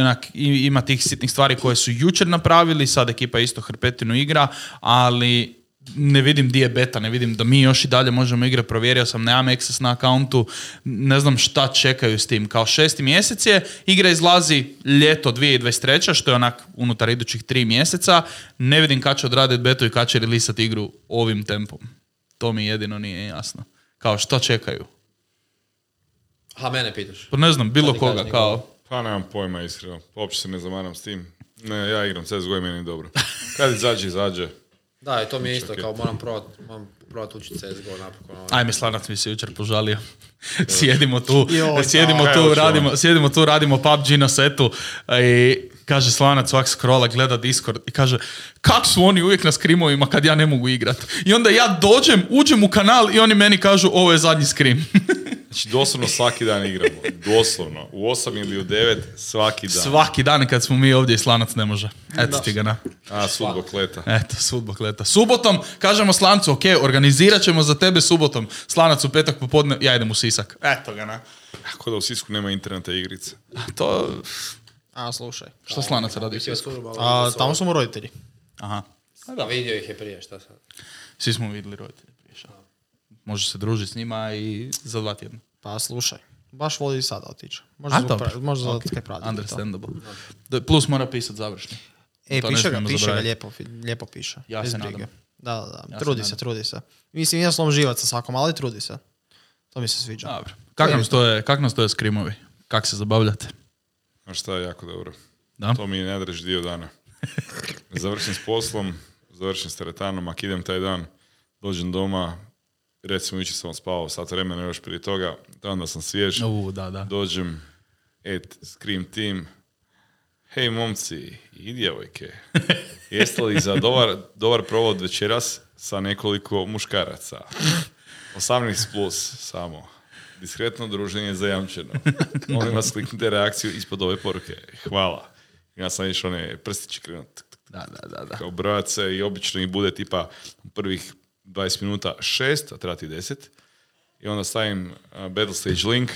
Onak, i- ima tih sitnih stvari koje su jučer napravili, sad ekipa isto hrpetinu igra, ali ne vidim di je beta, ne vidim da mi još i dalje možemo igrati, provjerio sam, nemam access na akauntu, ne znam šta čekaju s tim. Kao šesti mjesec je, igra izlazi ljeto 2023. što je onak unutar idućih tri mjeseca, ne vidim kad će odraditi betu i kad će releasati igru ovim tempom. To mi jedino nije jasno. Kao što čekaju? Aha, mene pitaš. Pa ne znam, bilo koga, kao... Pa nemam pojma iskreno. Uopće se ne zamaram s tim. Ne, ja igram CSGO i meni dobro. Kad izađe, izađe. Da, i to mi je isto, kao moram provat, moram provat učiti CSGO napokon. ono. Ajme, slanac mi se jučer požalio. sjedimo tu, Joj, sjedimo da. tu, Evo radimo, vam. sjedimo tu, radimo PUBG na setu i kaže slanac svak scrolla, gleda Discord i kaže kak su oni uvijek na skrimovima kad ja ne mogu igrat. I onda ja dođem, uđem u kanal i oni meni kažu ovo je zadnji skrim. Znači, doslovno svaki dan igramo. Doslovno. U 8 ili u 9, svaki dan. Svaki dan kad smo mi ovdje i slanac ne može. Eto ti ga na. A, sudbok leta. Eto, sudbog leta. Subotom, kažemo slancu, ok, organizirat ćemo za tebe subotom. Slanac u petak popodne, ja idem u Sisak. Eto ga na. Ako da u Sisku nema interneta igrice. A To, A, slušaj. što slanac radi u Sisku? A, tamo su mu roditelji. Aha. Da, vidio ih je prije, šta sad? Svi smo vidjeli šta. Može se družiti s njima i za dva tjedna. Pa slušaj. Baš voli i sada otići. Možda A, pra- možda za Ok. kaj pravi. Understandable. Da, Plus mora pisati završni. E, To piše ga, piše ga lijepo, lijepo piše. Ja Bez se brige. nadam. Da, da, da. Ja se trudi se, nadam. trudi se. Mislim, nije slom živac sa svakom, ali trudi se. To mi se sviđa. Dobro. Kak nam stoje, kak nam stoje skrimovi? Kak se zabavljate? A šta je jako dobro. Da? To mi je najdraži dio dana. Završim s poslom, završim s teretanom, ako idem taj dan, dođem doma, recimo jučer sam spavao sat vremena još prije toga, onda sam svjež, U, da, da. dođem, et, Scream Team, hej momci i djevojke, jeste li za dobar, dobar provod večeras sa nekoliko muškaraca? 18 plus samo. Diskretno druženje zajamčeno. Molim vas kliknite reakciju ispod ove poruke. Hvala. Ja sam išao one prstići krenut Da, da, da, da. kao brojat se i obično ih bude tipa prvih 20 minuta 6, a treba ti 10. I onda stavim uh, Battle Stage link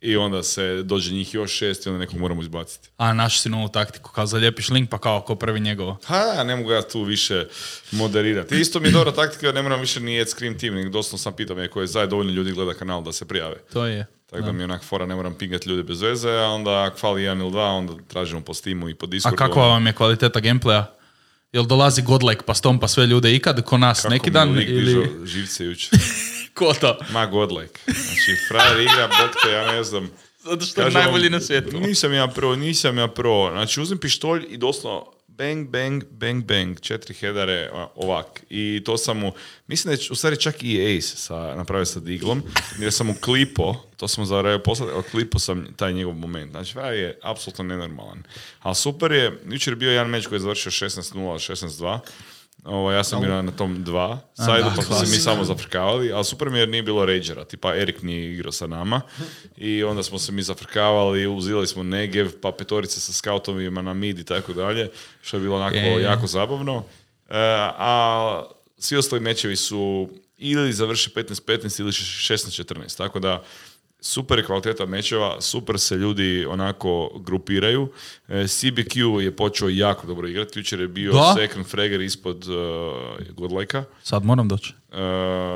i onda se dođe njih još šest i onda nekog moramo izbaciti. A naš si novu taktiku, kao zaljepiš link pa kao ko prvi njegovo. Ha, ne mogu ja tu više moderirati. Isto mi je dobra taktika, jer ne moram više ni jet Scream Team, nego doslovno sam pitam je koje zajedno dovoljno ljudi gleda kanal da se prijave. To je. Tako da mi je onak fora, ne moram pingati ljude bez veze, a onda ako fali jedan ili dva, onda tražimo po Steamu i po A Discordu. kakva vam je kvaliteta gameplaya? Jel dolazi godlike pa stompa sve ljude ikad ko nas Kako neki mi dan lik ili... dižao živce jučer. Ko to? Ma godlike. Znači, frajer igra, bok te, ja ne znam. Zato što je najbolji na svijetu. Nisam ja pro, nisam ja pro. Znači, uzmem pištolj i doslovno bang, bang, bang, bang, četiri hedare a, ovak. I to sam mu, mislim da je u stvari čak i Ace sa, napravio sa Diglom, jer sam mu klipo, to sam mu zaboravio poslati, ali klipo sam taj njegov moment. Znači, frajer je apsolutno nenormalan. Ali super je, jučer je bio jedan meč koji je završio 16-0, 16-2. Ovo, ja sam bio na tom dva sajdu, pa smo se mi samo zafrkavali, ali super mi je jer nije bilo Ragera, tipa Erik nije igrao sa nama i onda smo se mi zafrkavali, uzeli smo Negev, pa petorice sa skautovima na mid i tako dalje, što je bilo onako Je. jako zabavno. E, a svi ostali mečevi su ili završi 15-15 ili 16-14, tako da super je kvaliteta mečeva, super se ljudi onako grupiraju. E, CBQ je počeo jako dobro igrati, jučer je bio Da? second frager ispod uh, Godlajka. Sad moram doći. E,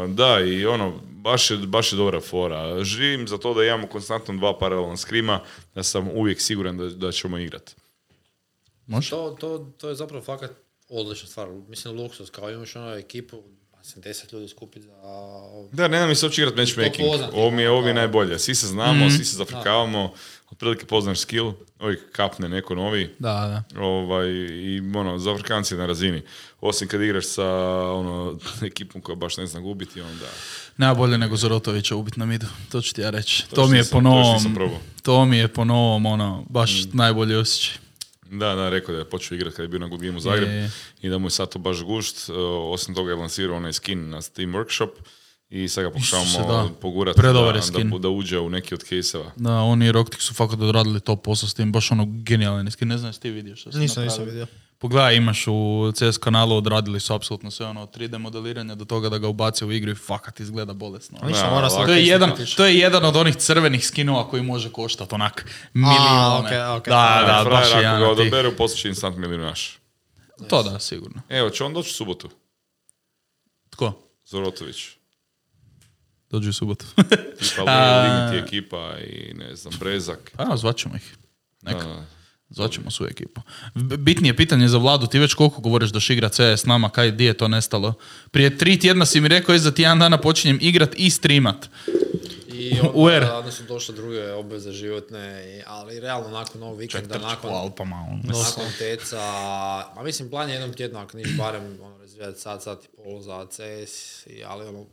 da, i ono, baš je, baš je dobra fora. Živim za to da imamo konstantno dva paralelna skrima, da sam uvijek siguran da, da ćemo igrati. Može? To, to, to je zapravo fakat odlična stvar. Mislim, luksus, kao imaš ono ekipu, mislim, deset ljudi skupiti za... Da, ne da mi se uopće igrat matchmaking. poznati, Ovo mi je, ovo mi je najbolje. Svi se znamo, svi se zafrkavamo, otprilike poznaš skill, uvijek kapne neko novi. Da, da. Ovaj, I ono, zafrkanci na razini. Osim kad igraš sa ono, ekipom koja baš ne zna gubiti, onda... Nema bolje nego Zorotovića ubit na midu, to ću ti ja reći. To, mi je po to novom, probao. to mi je po novom, ono, baš Mm. najbolji osjećaj. Da, da, rekao da je počeo igrati kad je bio na Good Game u Zagreb Je, je. i da mu je sad to baš gušt. Uh, osim toga je lansirao onaj skin na Steam Workshop i sad ga pokušavamo pogurati da, da, da uđe u neki od kejseva. Da, oni i Rocktick su fakat odradili to posao s tim, baš ono genijalan skin, ne znam jesi ti vidio što su Nisam, nisam vidio. Pogledaj, imaš u CS kanalu, odradili su apsolutno sve ono, 3D modeliranje do toga da ga ubace u igru i fakat izgleda bolesno. Ništa, Da, mora. To je, jedan, to je jedan od onih crvenih skinova koji može koštati onak milijone. okej, okej. Da, da, Frajer, baš je ako jedan ga odaberu, poslije će instant milijunaš. To da, sigurno. Evo, će on doći u subotu? Tko? Zorotović. Dođu u subotu. Tipa ekipa i ne znam, Brezak. Pa, zvaćemo ih. Neka. Zvaćemo svu ekipu. Bitnije pitanje za Vladu, ti već koliko govoriš da igra CS s nama, kaj, di je to nestalo? Prije tri tjedna si mi rekao, je za tjedan dana počinjem igrat i streamat. I U R. onda, onda su došle druge obveze životne, i- ali realno nakon ovog vikenda, nakon, Alpama, ono. nakon teca, ma mislim plan je jednom tjedno, ako niš barem ono, razvijati sat, sat i pol za CS, i, ali ono,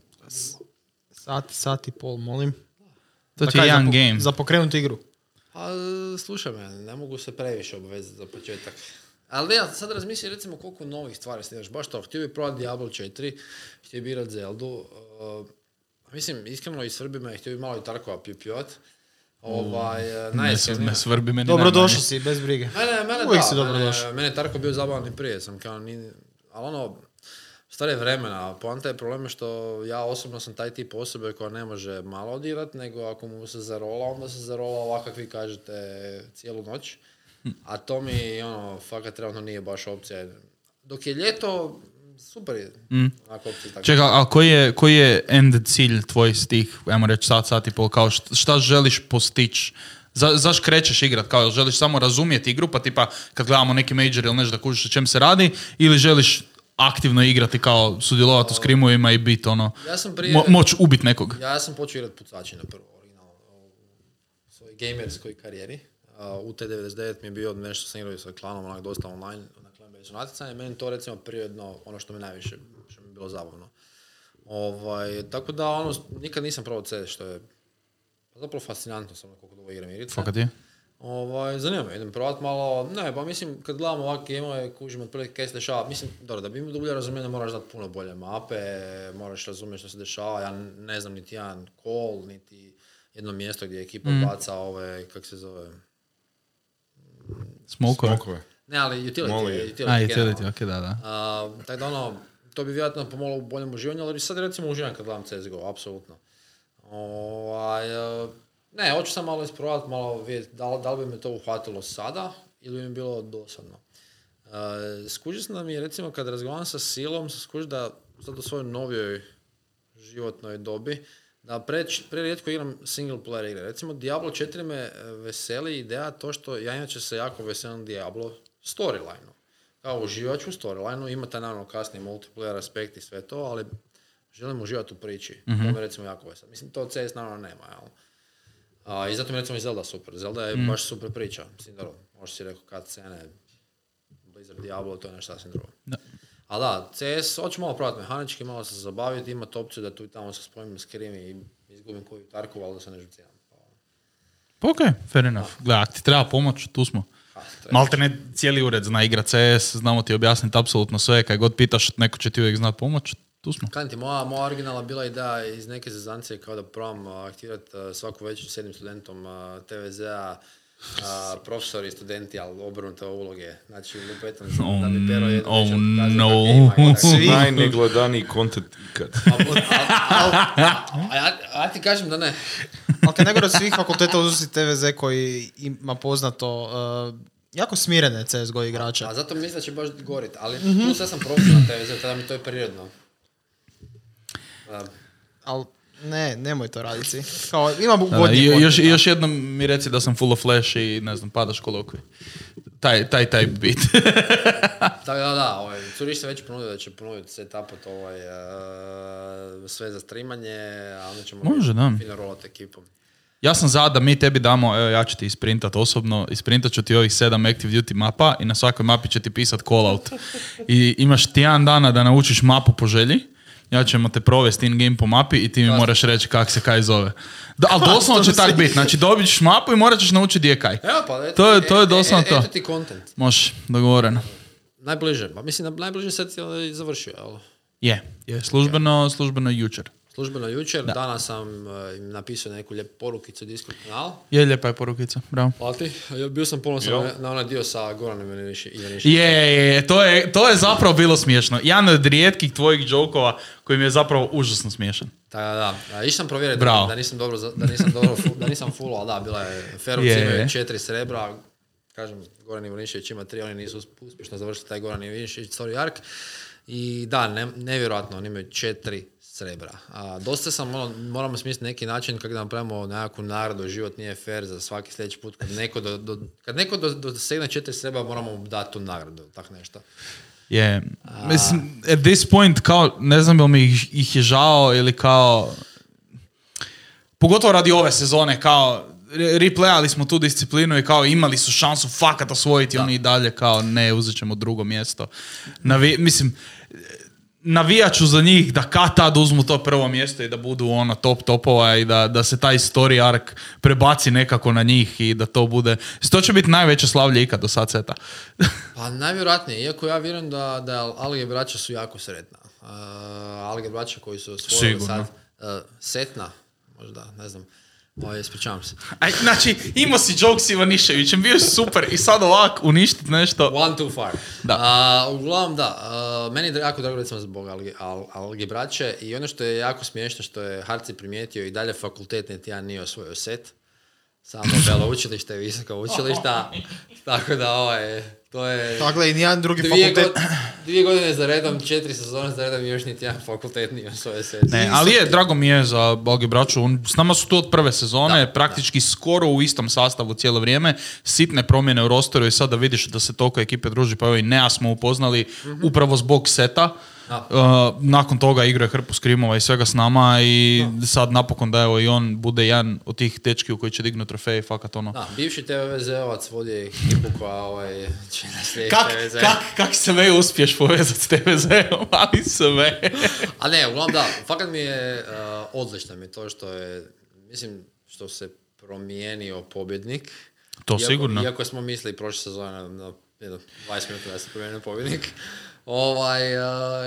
Sat, sat i pol, molim. To Za ti je za jedan game. Za pokrenuti igru. Pa, slušaj me, ne mogu se previše obvezati za početak. Ali ja sad razmisli recimo koliko novih stvari snimaš. Baš to, htio bi probati Diablo 4, htio bi igrat Zeldu. Uh, mislim, iskreno i Srbi me, htio bi malo i Tarkova pipjot. Ovaj, uh, Ne, s- najiskrenije- ne svrbi meni Dobro najmanje. došao si, bez brige. Mene, mene Uvijek da, si dobro mene, došao. mene je Tarko bio zabavan i prije, sam kao, ni, ali ono, stare vremena, poanta je problem je što ja osobno sam taj tip osobe koja ne može malo odirat, nego ako mu se zarola, onda se zarola ovako kako vi kažete cijelu noć. A to mi, ono, fakat trenutno nije baš opcija. Dok je ljeto, super je. Opcija tako. Čekaj, a koji je, koji je end cilj tvoj s tih, ajmo reći, sat, sat i pol, kao št- šta želiš postići? Za, zaš krećeš igrat? Kao, želiš samo razumjeti igru, pa tipa kad gledamo neki major ili nešto da kužiš o čem se radi, ili želiš aktivno igrati kao sudjelovati u skrimovima i biti ono, Ja sam prije- mo- moć ubit nekog. Ja sam počeo igrati pucači na prvo, originalno, u svojoj gamerskoj karijeri. U T99 mi je bio nešto sam igrao sa klanom, onak dosta online, na clan-based natjecanje. Meni to recimo prirodno ono što me najviše, što mi je bilo zabavno. Ovaj, tako da ono, nikad nisam probao CS, što je zapravo fascinantno samo koliko dugo igram igrice. Fakat je. Ovaj, zanima me, idem provat malo, ne, pa mislim, kad gledamo ovakve gameove, kužimo otprilike kaj se dešava, mislim, dobro, da bi imao dublje razumijenje moraš znati puno bolje mape, moraš razumjeti što se dešava, ja ne znam niti jedan call, niti jedno mjesto gdje ekipa baca ove, kak se zove, Smokove. Smokove. ne, ali utility, Molly. utility, A, utility, ok, da, da. A, tako da ono, to bi vjerojatno pomalo u boljem uživanju, ali sad recimo uživam kad gledam CSGO, apsolutno. Ovaj, e, ne, hoću sam malo isprobati, malo vidjeti da, da li bi me to uhvatilo sada ili bi mi bilo dosadno. Uh, skuži sam da mi je, recimo, kad razgovaram sa Silom, sam skuži da sad u svojoj novijoj životnoj dobi, da pre, prerijetko igram single player igre. Recimo, Diablo 4 me e, veseli ideja to što ja inače se jako veselim Diablo storyline Kao uživat ću u storylineu, ima taj naravno kasniji multiplayer aspekt i sve to, ali želim uživati u priči. To me recimo jako veseli. Mislim, to CS naravno nema, jel? A, I zato mi recimo i Zelda super. Zelda je baš super priča. Mislim, dobro, možda si rekao kad scene, Blizzard Diablo, to je nešto sasvim drugo. Da. A da, CS, hoću malo provati mehanički, malo se zabaviti, imati opciju da tu i tamo se spojim skrim i izgubim koju tarku, ali da se ne žuciram. Pa ok, fair enough. Gle, ako ti treba pomoć, tu smo. Malte ne cijeli ured zna igra CS, znamo ti objasniti apsolutno sve, kaj god pitaš, neko će ti uvijek znat pomoć, tu smo. Kažem ti, moja, moja originalna bila ideja iz neke zezancije kao da probam aktivirati svaku večer s jednim studentom TVZ-a, uh, profesori i studenti, ali obrnute uloge. Znači, lupetam se Oh, da bi pero jednu oh no. Svi. Najnegledaniji content ikad. A, bu- a- a- a ja, a ja ti kažem da ne. ali kad nego od svih fakulteta uzeti TVZ koji ima poznato uh, jako smirene CSGO igrače. A zato mislim da će baš gorit, ali tu sad sam profesor na TVZ, tada mi to je prirodno. A, Ali ne, nemoj to raditi. Kao, ima Da, da, još, još jednom mi reci da sam full of flash i ne znam, padaš kolokvi. Taj, taj type beat. Tako da, da, ovaj, Curiš se već ponudio da će ponuditi setupot ovaj, uh, sve za streamanje, a onda ćemo Može, da. fino rolati ekipom. ja sam za da mi tebi damo, evo ja ću ti isprintat osobno, isprintat ću ti ovih sedam Active Duty mapa i na svakoj mapi će ti pisat callout. I imaš tjedan dana da naučiš mapu po želji, ja ćemo te provesti in-game po mapi i ti mi moraš reći kak se kaj zove. Da, ali doslovno će tak biti, znači dobit ćeš mapu i morat ćeš naučiti gdje je kaj. Evo pa, eto, To je- to je e- doslovno e- to. Eto ti content. Može, dogovoreno. Najbliže, pa mislim da najbliže sad je i završio, jel? Je, je, službeno, službeno jučer. Službeno jučer, danas sam eh, im napisao neku lijepu porukicu Discord kanal. Je lijepa je porukica, bravo. Hvala ti. Ja Bio sam ponosan na, na onaj dio sa Goranom Ivaniši- Ivanišićem. Je, je, je, to je, to je zapravo bilo smiješno. Jedan od rijetkih tvojih džokova koji mi je zapravo užasno smiješan. Da, da. A, Išao sam provjeriti Bravo. da nisam dobro, da nisam dobro, fu- da nisam full, ali da, bila je Ferovci Je, imaju je. četiri srebra, kažem, Goran Ivanišević ima tri, oni nisu usp- uspješno završili taj Goran Ivanišević story arc. I da, ne, nevjerojatno, oni imaju četiri srebra. A, dosta sam, ono, moramo smisliti neki način kako da napravimo nekakvu nagradu, život nije fair za svaki sljedeći put. Kad neko, do, do, kad neko do, dosegne četiri srebra, moramo mu dati tu nagradu, tak nešto. Je, mislim, at this point, kao, ne znam jel mi ih, ih je žao ili kao, pogotovo radi ove sezone, kao, re- replayali smo tu disciplinu i kao imali su šansu fakat osvojiti oni i dalje kao ne, uzet ćemo drugo mjesto. Navi, mislim, navijat ću za njih da kad tad uzmu to prvo mjesto i da budu ono top topova i da, da se taj story arc prebaci nekako na njih i da to bude, to će biti najveće slavlje ikad do sad seta. Pa najvjerojatnije, iako ja vjerujem da, da Alge braća su jako sretna. Uh, Alge braća koji su osvojili sad uh, setna, možda, ne znam, Ovaj, ispričavam se. Aj, znači, imao si joke s Ivaniševićem, bio si super i sad ovak uništit nešto. One too far. Da. A, uglavnom da, a, meni je jako drago recimo zbog algi, al, algi braće i ono što je jako smiješno što je Harci primijetio i dalje fakultet niti jedan nije osvojio set. Samo veleučilište i visoko učilišta. Tako da ovaj, to je... Dakle, i nijedan drugi Dvije, fakultet... go- dvije godine za redom, četiri sezone za redom i još niti jedan fakultet nije osvojio set. Ne, ali je, drago mi je za Balgi braću, on- s nama su tu od prve sezone, praktički skoro u istom sastavu cijelo vrijeme, sitne promjene u rosteru i sad da vidiš da se toliko ekipe druži, pa evo i Nea smo upoznali upravo zbog seta, Da. Uh, nakon toga igra je hrpu skrimova i svega s nama i sad napokon da evo i on bude jedan od tih tečki u koji će dignuti trofej, fakat ono. Da, bivši TVZ-ovac vodi ekipu koja ovaj, će Kak, TVZ. kak, kak se me uspješ povezati s TVZ-om, ali sve. A ne, uglavnom da, fakat mi je uh, odlično mi je to što je, mislim, što se promijenio pobjednik. To iako, sigurno. Iako smo mislili prošle sezone na, na jedno 20 minuta da se promijenio pobjednik. Ovaj, uh,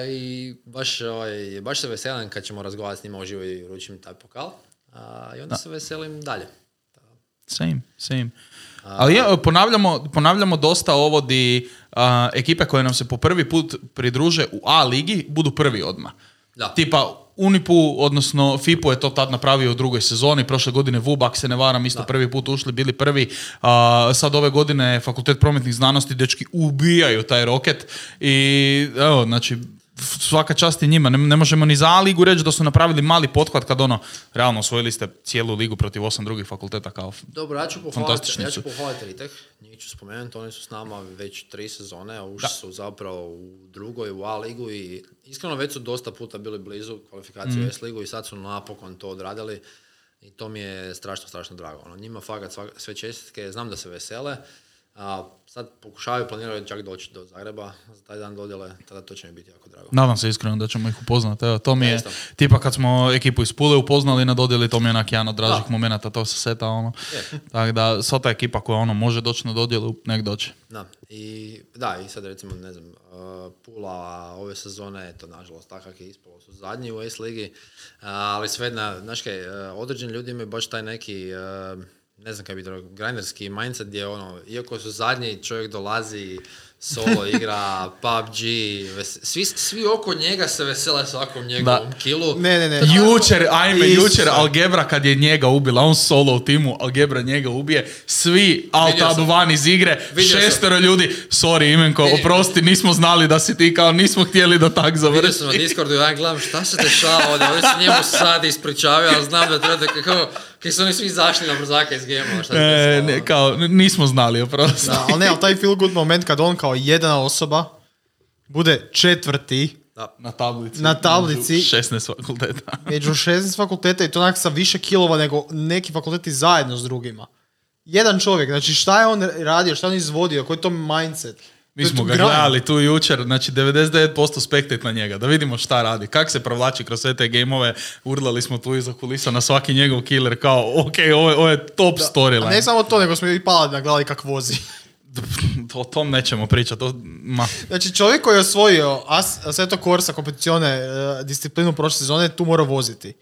I baš, ovaj, baš se veselim kad ćemo razgovarati s njima uživo i uručim taj pokal. Uh, I onda se veselim dalje. Same, same. Ali je, ponavljamo, ponavljamo dosta ovo di a, ekipe koje nam se po prvi put pridruže u A ligi budu prvi odmah. Da. Tipa Unipu, odnosno FIPU je to tad napravio u drugoj sezoni, prošle godine VUB, ako se ne varam, isto prvi put ušli, bili prvi. A, sad ove godine Fakultet prometnih znanosti, dečki ubijaju taj roket i evo, znači, svaka čast i njima. Ne, ne možemo ni za ligu reći da su napravili mali pothvat kad ono, realno osvojili ste cijelu ligu protiv osam drugih fakulteta kao Dobro, ja ću pohvaliti, ja ću pohvaliti njih ću spomenuti, oni su s nama već tri sezone, a ušli su zapravo u drugoj, u A ligu i iskreno već su dosta puta bili blizu kvalifikaciju Mhm. u S ligu i sad su napokon to odradili i to mi je strašno, strašno drago. Ono, njima fakat sve čestitke, znam da se vesele, a sad pokušavaju, planiraju čak doći do Zagreba za taj dan dodjele, tada to će mi biti jako drago. Nadam se iskreno da ćemo ih upoznati. Evo, to mi je, tipa kad smo ekipu iz Pule upoznali na dodjeli, to mi je onak jedan od dražih momenata, to se seta, ono. Tako da, sva ta ekipa koja ono može doći na dodjelu, nek doće. Da, i da, i sad recimo, ne znam, uh, Pula ove sezone, eto, nažalost, tako je ispalo, su zadnji u S ligi, uh, ali sve na, znaš kaj, uh, određeni ljudi imaju baš taj neki, uh, ne znam kaj bi to rekao, grinderski mindset gdje ono, iako su zadnji, čovjek dolazi, solo igra, PUBG, ves- svi, svi oko njega se vesele svakom njegovom kilu. Ne, ne, ne. Jučer, ajme, Isuse. jučer Algebra kad je njega ubila, on solo u timu, Algebra njega ubije, svi Vidio alt-tab sam. van iz igre, Vidio sam. šestero ljudi, sorry Imenko, Vidio- oprosti, nismo znali da si ti kao, nismo htjeli da tak Vidio završi. sam na Discordu ja gledam šta se dešava ovdje, oni se njemu sad ispričavaju, ali znam da treba kako, kako su oni svi izašli na brzaka iz gema, šta E, ne, kao, nismo znali, oprosti. Da, ali ne, ali taj feel good moment kad on kao jedna osoba bude četvrti Na tablici. Na tablici. među 16 fakulteta. među 16 fakulteta i to onak sa više kilova nego neki fakulteti zajedno s drugima. Jedan čovjek, znači šta je on radio, šta je on izvodio, koji je to mindset? Mi To smo to ga gledali tu jučer, znači 99% spektat na njega, da vidimo šta radi, kak se provlači kroz sve te gameove, urlali smo tu iza kulisa na svaki njegov killer, kao, ok, ovo je, ovo je top A storyline. ne samo to, nego smo i Paladina gledali kak vozi. O tom nećemo pričati, o- ma, Znači čovjek koji je osvojio As, Assetto Corsa kompeticione e, disciplinu prošle sezone tu mora voziti.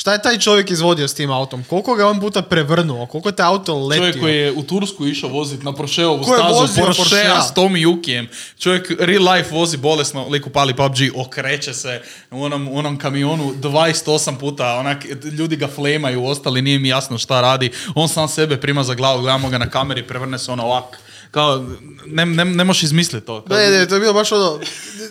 Šta je taj čovjek izvodio s tim autom? Koliko ga je on puta prevrnuo? Koliko je taj auto letio? čovjek koji je u Tursku išao voziti na Porscheovu stazu, vozio Porschea Porschea? s Tomi Jukijem, čovjek real life vozi bolesno, lik upali PUBG, okreće se u onom, u onom kamionu 28 puta, onak, ljudi ga flemaju, ostali nije mi jasno šta radi, on sam sebe prima za glavu, gledamo ga na kameri, prevrne se ono ovak, kao, ne, ne, ne možeš izmisliti to. Kao, Ne, ne, to je bilo baš ono...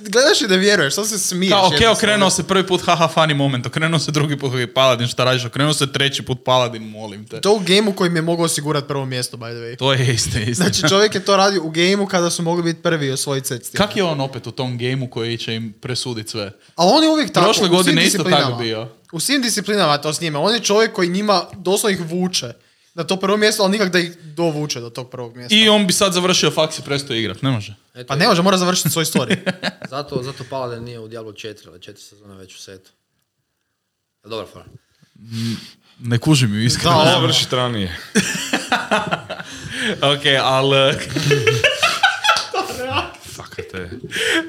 Gledaš i ne vjeruješ, što se smiješ. Kao, ok, okrenuo se prvi put, haha, funny moment, okrenuo se drugi put, Paladin, šta radiš, okrenuo se treći put, Paladin, molim te. To u gameu koji mi je mogao osigurati prvo mjesto, by the way. To je isto, isto. Znači čovjek je to radio u gameu kada su mogli biti prvi i osvojiti set s tim. Kak je on opet u tom gameu koji će im presuditi sve? Ali on je uvijek tako. Prošle u godine isto tako bio. U svim disciplinama to s njima. On je čovjek koji njima doslovno ih vuče na to prvo mjesto, ali nikak da ih dovuče do tog prvog mjesta. I on bi sad završio faks i prestao igrat, ne može. Eto, Pa ne može, mora završiti svoj story. Zato, zato Paladin nije u Diablo 4, ali 4 sezona već u setu. Dobar fora. Ne kužim ju iskreno. Da, Završi ranije. ok, ali Fakate.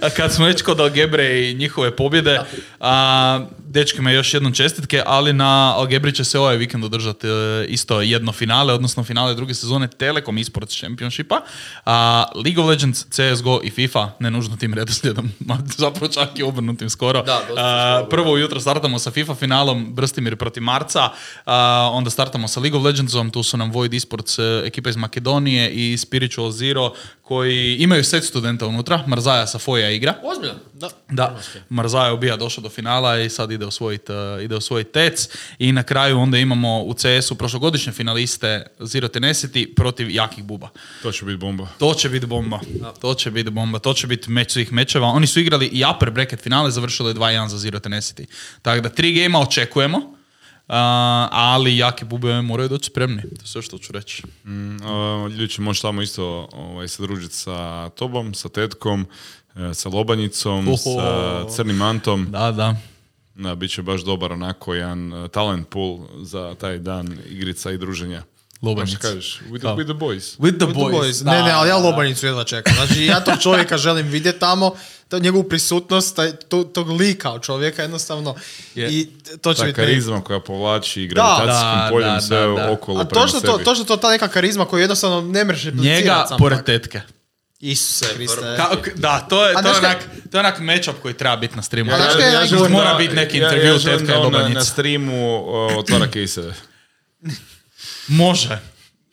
a kad smo već kod Algebre i njihove pobjede, a, dečkima još jednom čestitke, ali na Algebri će se ovaj vikend održati e, isto jedno finale, odnosno finale druge sezone Telekom Esports Championshipa. A, League of Legends, CSGO i FIFA, ne nužno tim redoslijedom, zapravo čak i obrnutim skoro. Da, A, prvo ujutro startamo sa FIFA finalom Brstimir protiv Marca, a, onda startamo sa League of Legendsom, tu su nam Void Esports e, ekipa iz Makedonije i Spiritual Zero koji imaju set studenta unutra, Marzaja sa Foja igra. Ozbiljno. Da. Da, Marzaja ubija došao do finala i sad ide osvojiti uh, ide osvojit tec. I na kraju onda imamo u CS-u prošlogodišnje finaliste Zero Tenacity protiv jakih buba. To će biti bomba. To će biti bomba. To će biti bomba. To će biti meč svih mečeva. Oni su igrali i upper bracket finale, završili 2-1 za Zero Tenacity. Tako da tri gema očekujemo, uh, ali jake bube moraju doći spremni. To je sve što ću reći. Mm, a, ljudi će moći tamo isto ovaj, se družiti sa tobom, sa tetkom, e, sa lobanjicom, Oho. sa crnim antom. Da, da. Da, bit će baš dobar onako jedan e, talent pool za taj dan igrica i druženja. Kažeš? With, the, with the boys. With the With the boys. Ne, ne, ali ja Lobanicu jedva čekam. Znači, ja tog čovjeka želim vidjeti tamo, to, njegovu prisutnost, taj, to, tog lika od čovjeka jednostavno. Je. I to će Ta biti... karizma koja povlači gravitacijskim Da, poljem da, sve da, da. okolo A prema točno to, sebi. točno to, ta neka karizma koju jednostavno ne mreš replicirati Njega pored tetke. Isuse. Ka- k- da, to je, to je, onak, to je onak matchup koji treba biti na streamu. Ja najgore? želim Mora biti neki ja- intervju ja tetka i on na, na streamu o, otvara kejseve. Može.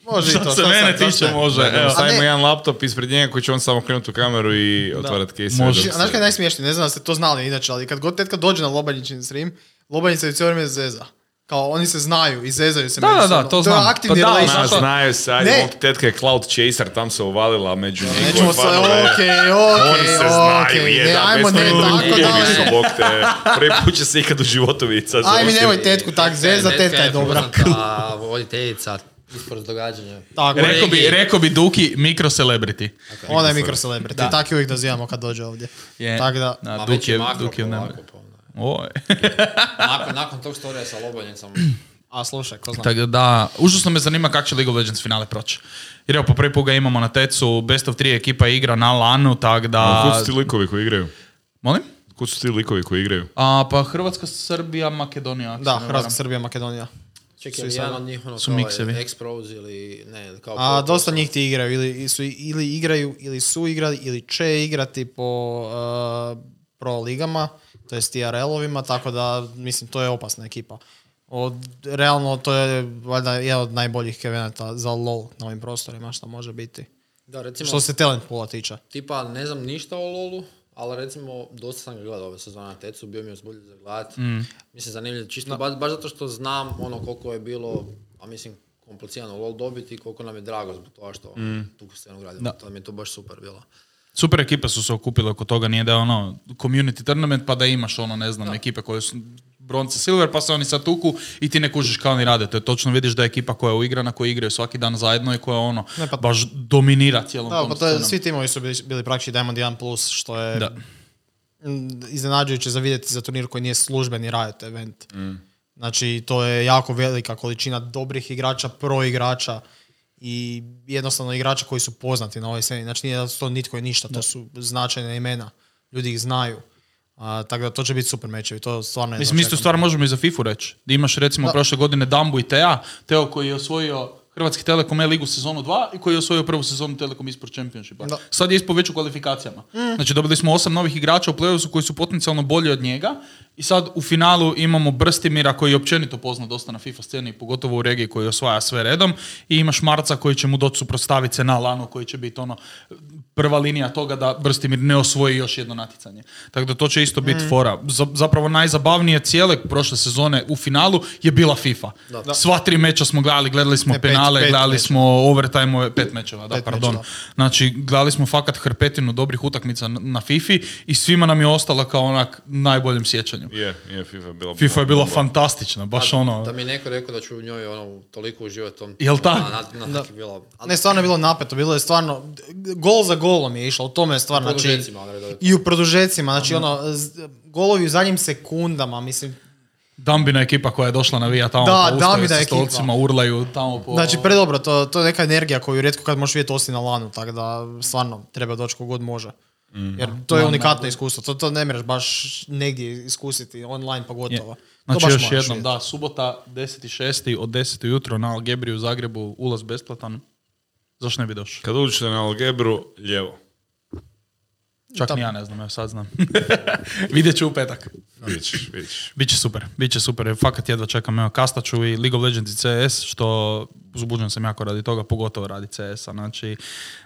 Može i Što to. se mene tiče, ne? može. Da, da Evo. mu stavimo ne- jedan laptop ispred njega koji će on samo krenuti u kameru i otvarati kejseve. Može. A znaš kaj je najsmiješnije? Ne znam da ste to znali inače, ali kad god tetka dođe na Lobanjićin stream, Lobanjica je cijelo vrijeme zeza. Kao, oni se znaju i zezaju se Da, da, da, međusobno. to je znam. aktivni Pa da, Znaš- znaju se, ajde, Ne. mog tetka je cloud chaser, tam se uvalila među njihove Nećemo se, fanove. okej, Oni okej, se znaju, okej, ne, jedan, ajmo ne bez toga tako dalje. nisu, bog te. Prvi put će se ikad u životu vidjeti. Aj mi nemoj tetku tak zeza, tetka je dobra. poznata voditeljica ispred događanja. Tako, Rekao bi, rekao bi Duki mikro celebrity. ona je mikro celebrity, Da. tako je uvijek nazivamo kad dođe ovdje. Je. Tako da, Da, Ma Duki je, Duki je pa. Oj. nakon, nakon tog storija sa Lobanjicom, a slušaj, ko zna. Tako da, užasno me zanima kako će League of Legends finale proći. Jer evo, po prvi put ga imamo na tecu, best of 3 ekipa igra na lanu, tako A da... Kud su ti likovi koji igraju? Molim? Kud su ti likovi koji igraju? A, pa Hrvatska, Srbija, Makedonija. Da, Hrvatska, varam. Srbija, Makedonija. Čekaj, jedan od njih ono su kao miksevi. X-Pros ili ne, kao... A Pro- dosta njih ti igraju, ili, su, ili igraju, ili su igrali, ili će igrati po uh, pro ligama, to jest TRL-ovima, tako da, mislim, to je opasna ekipa. Od, realno, to je valjda jedan od najboljih evenata za LoL na ovim prostorima, što može biti. Da, recimo, Što se talent poola tiče. tipa ne znam ništa o LoLu, ali recimo dosta sam ga gledao ove sezone na Tecu, bio mi je uzbudljiv za gledat. Mm. Mislim, zanimljivo, čisto baš, baš zato što znam ono koliko je bilo, a mislim, komplicirano LoL dobiti i koliko nam je drago zbog toga što Mm. tu scenu gradimo. To mi je to baš super bilo. Super ekipe su se okupile oko toga, nije da je ono community tournament pa da imaš ono, ne znam, ekipe koje su bronze, silver, pa se oni sad tuku i ti ne kužiš kao oni rade. To je točno vidiš da je ekipa koja je uigrana, koja igraju svaki dan zajedno i koja ono, Ne, pa- baš dominira cijelom Da, tom pa to je, svi timovi su bili, bili praktički Diamond 1+, plus, što je Da. mm, iznenađujuće za vidjeti za turnir koji nije službeni Riot event. Znači, to je jako velika količina dobrih igrača, pro igrača i jednostavno igrača koji su poznati na ovoj sceni. Znači, nije da to nitko i ništa, to su značajna imena. Ljudi ih znaju. A, tako da to će biti super mečevi, to stvarno je Mislim, istu stvar možemo i za FIFA reći. Da imaš recimo Da. prošle godine Dambu i Tea, Teo koji je osvojio Hrvatski Telekom E-ligu sezonu 2 i koji je osvojio prvu sezonu Telekom Esport Championshipa. Da. Sad je ispao već u kvalifikacijama. Znači dobili smo osam novih igrača u playoffu koji su potencijalno bolji od njega i sad u finalu imamo Brstimira koji je općenito poznat dosta na FIFA sceni, pogotovo u regiji koji osvaja sve redom i imaš Marca koji će mu doći suprotstaviti se na Lanu koji će biti ono prva linija toga da Brstimir ne osvoji još jedno natjecanje. Tako da to će isto biti fora. Za- zapravo najzabavnije cijele prošle sezone u finalu je bila FIFA. Da. Sva tri meča smo gledali, gledali smo Ne, penale, pet gledali mečeva. smo overtime pet mečeva, da, Pet pardon. mečeva. Znači, gledali smo fakat hrpetinu dobrih utakmica na, na FIFA i svima nam je ostala kao onak najboljem sjećanju. Je, je FIFA je bila... FIFA je bila fantastična, baš ono... Da mi je neko rekao da ću u njoj ono, toliko uživati tom... Jel tak? Na, na, na, tak je bilo. A- Ne, stvarno je bilo napeto, bilo je stvarno, gol za golom je išlo, u tome je stvar, U znači, i u produžecima, znači ono, golovi u zadnjim sekundama, mislim, Dambina ekipa koja je došla navija tamo Da, pa ustaju Dambina sa ekipa. stolcima, urlaju tamo po... Znači, predobro, to, to je neka energija koju rijetko kad možeš vidjeti osim na lanu, tako da stvarno treba doći kogod može. Jer to je Da, unikatno iskustvo, to, to ne mreš baš negdje iskusiti, online Je. pogotovo. To Znači baš još jednom, vidjeti. da, subota 10.6. od 10 ujutro na Algebri u Zagrebu, ulaz besplatan. Zašto ne bi došao? Kad uđete na Algebru, lijevo. Čak Tam- ni ja ne znam, evo sad znam. Vidjet ću u petak. Vidjet. Biće super, biće super. Fakat jedva čekam, evo, kastaću i League of Legends i CS, što uzbuđen sam jako radi toga, pogotovo radi CS-a. Znači,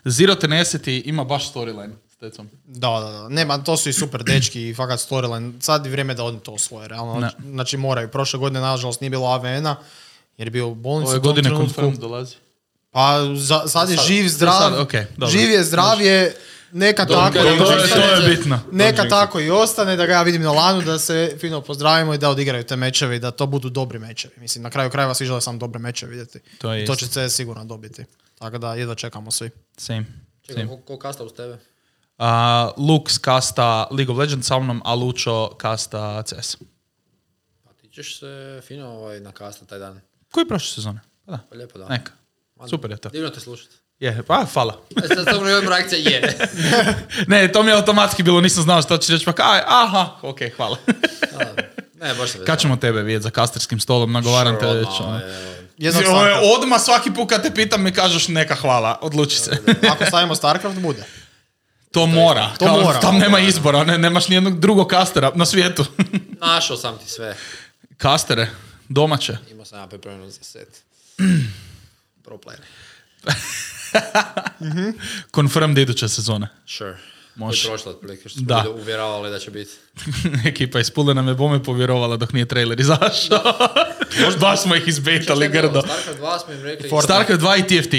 Zero Tenacity ima baš storyline s tecom. Da, da, da. Nema, to su i super dečki i fakat storyline. Sad je vrijeme da oni to osvoje, realno. Ne. Znači moraju. Prošle godine, nažalost, nije bilo AVN-a, jer je bio u bolnici Ove godine. Confirmed dolazi. Pa za, sad je Sad. živ, zdrav, Sad, okej, dobro. živ je, zdrav je, neka Dobro, tako, to je- To je, to bitno. neka Jinx tako i ostane, da ga ja vidim na lanu, da se fino pozdravimo i da odigraju te mečevi, i da to budu dobri mečevi. Mislim, na kraju krajeva svi žele samo dobre mečeve vidjeti. To je I to će CS sigurno dobiti. Tako da jedva čekamo svi. Same. Čekaj, ko, ko kasta uz tebe? Uh, Lux kasta League of Legends sa mnom, a Lučo kasta CS. Pa ti ćeš se fino ovaj, nakasta taj dan. Koji prošle sezone? Pa da, Pa lijepo da. neka. Super je to. Divno te slušati. Je, pa hvala. E, sad samo imam reakcija, je. ne, to mi je automatski bilo, nisam znao što će reći, pa kaj, aha, ok, hvala. Ne, baš se Kad ćemo tebe vidjeti za kasterskim stolom, nagovaram te već. ono. Jednog odmah svaki put kad te pitam mi kažeš neka hvala, odluči se. Ako stavimo Starcraft, bude. to mora, To kao, mora. tam nema izbora, ne, nemaš nijednog drugog kastera na svijetu. Našao sam ti sve. Kastere, domaće. Imao sam ja pripremljeno za set. Pro player. Confirmed iduće sezone. Sure. Može. To je prošlo otprilike, što smo Da. uvjeravali da će biti. Ekipa iz Pule nam je bome povjerovala dok nije trailer izašao. Baš smo ih izbetali grdo. Starcraft 2 smo im rekli... Fortnite. Starcraft 2 i TFT.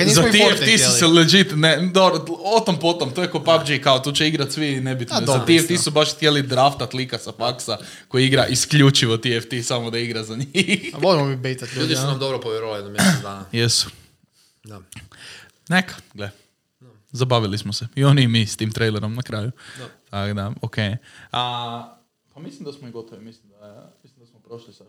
E, nismo Za TFT su se legit, ne, dobro, o tom potom, to je ko PUBG, kao tu će igrat svi nebitno. A, Za TFT su baš htjeli draftat lika sa faksa koji igra isključivo TFT, samo da igra za njih. A volimo mi bejtat ljudi. Ljudi su nam dobro povjerovali jedno mjesec dana. Jesu. Da. Neka, gle. Zabavili smo se. I oni i mi s tim trailerom na kraju. Tako da, okej. A, Pa mislim da smo i gotovi, mislim da, mislim da smo prošli sad.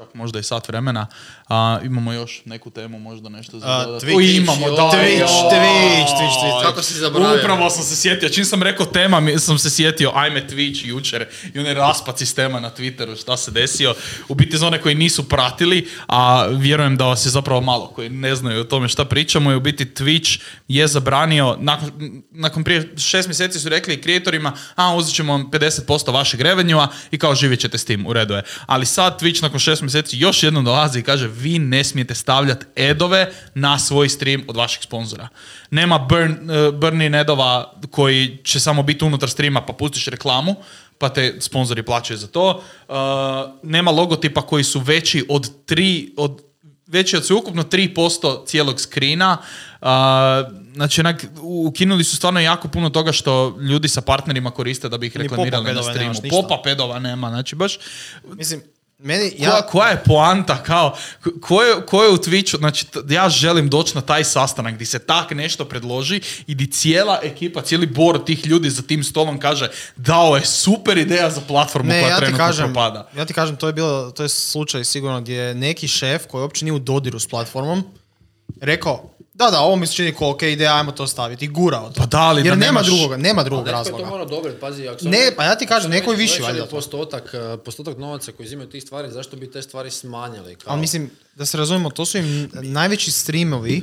Čak možda i sat vremena. A, imamo još neku temu, možda nešto za A? Twitch. O, imamo, da. Twitch. Twitch, Twitch, Twitch. Kako si zaboravio? Upravo sam se sjetio, čim sam rekao tema, sam se sjetio ajme Twitch jučer i onaj raspad sistema na Twitteru, šta se desio. U biti za one koji nisu pratili, a vjerujem da vas je zapravo malo koji ne znaju o tome šta pričamo i u biti Twitch je zabranio, nakon, nakon prije šest mjeseci su rekli kreatorima, a uzet ćemo vam 50% vašeg revenua i kao živjet ćete s tim, u redu je. Ali sad Twitch nakon šest mjeseci još jednom dolazi i kaže vi ne smijete stavljati edove na svoj stream od vašeg sponzora. Nema burn, uh, burn edova koji će samo biti unutar streama pa pustiš reklamu pa te sponzori plaćaju za to. Uh, nema logotipa koji su veći od tri, od veći od sveukupno 3% cijelog skrina. Uh, znači, onak, ukinuli su stvarno jako puno toga što ljudi sa partnerima koriste da bi ih reklamirali na streamu. Popa pedova nema, znači baš Mislim, meni, ja, koja je poanta, kao, ko- je, ko je u Twitchu, znači t- ja želim doći na taj sastanak gdje se tak nešto predloži i gdje cijela ekipa, cijeli bor tih ljudi za tim stolom kaže dao je super ideja za platformu ne, koja ja trenutno kažem, propada. ja ti kažem, to je bilo, to je slučaj sigurno gdje je neki šef koji uopće nije u dodiru s platformom rekao, da, da, ovo mi se čini kao ok ideja, ajmo to staviti i gurao to. Pa da, ali Jer da nema nemaš- drugoga, nema drugog netko je to razloga. mora odobriti, pazi, ako se Ne, pa ja ti kažem, neko je već- povećali valjda to. Postotak, eh, postotak novaca koji uzimaju tih stvari, zašto bi te stvari smanjili? Kao, Ali mislim, da se razumijemo, to su im najveći streamovi,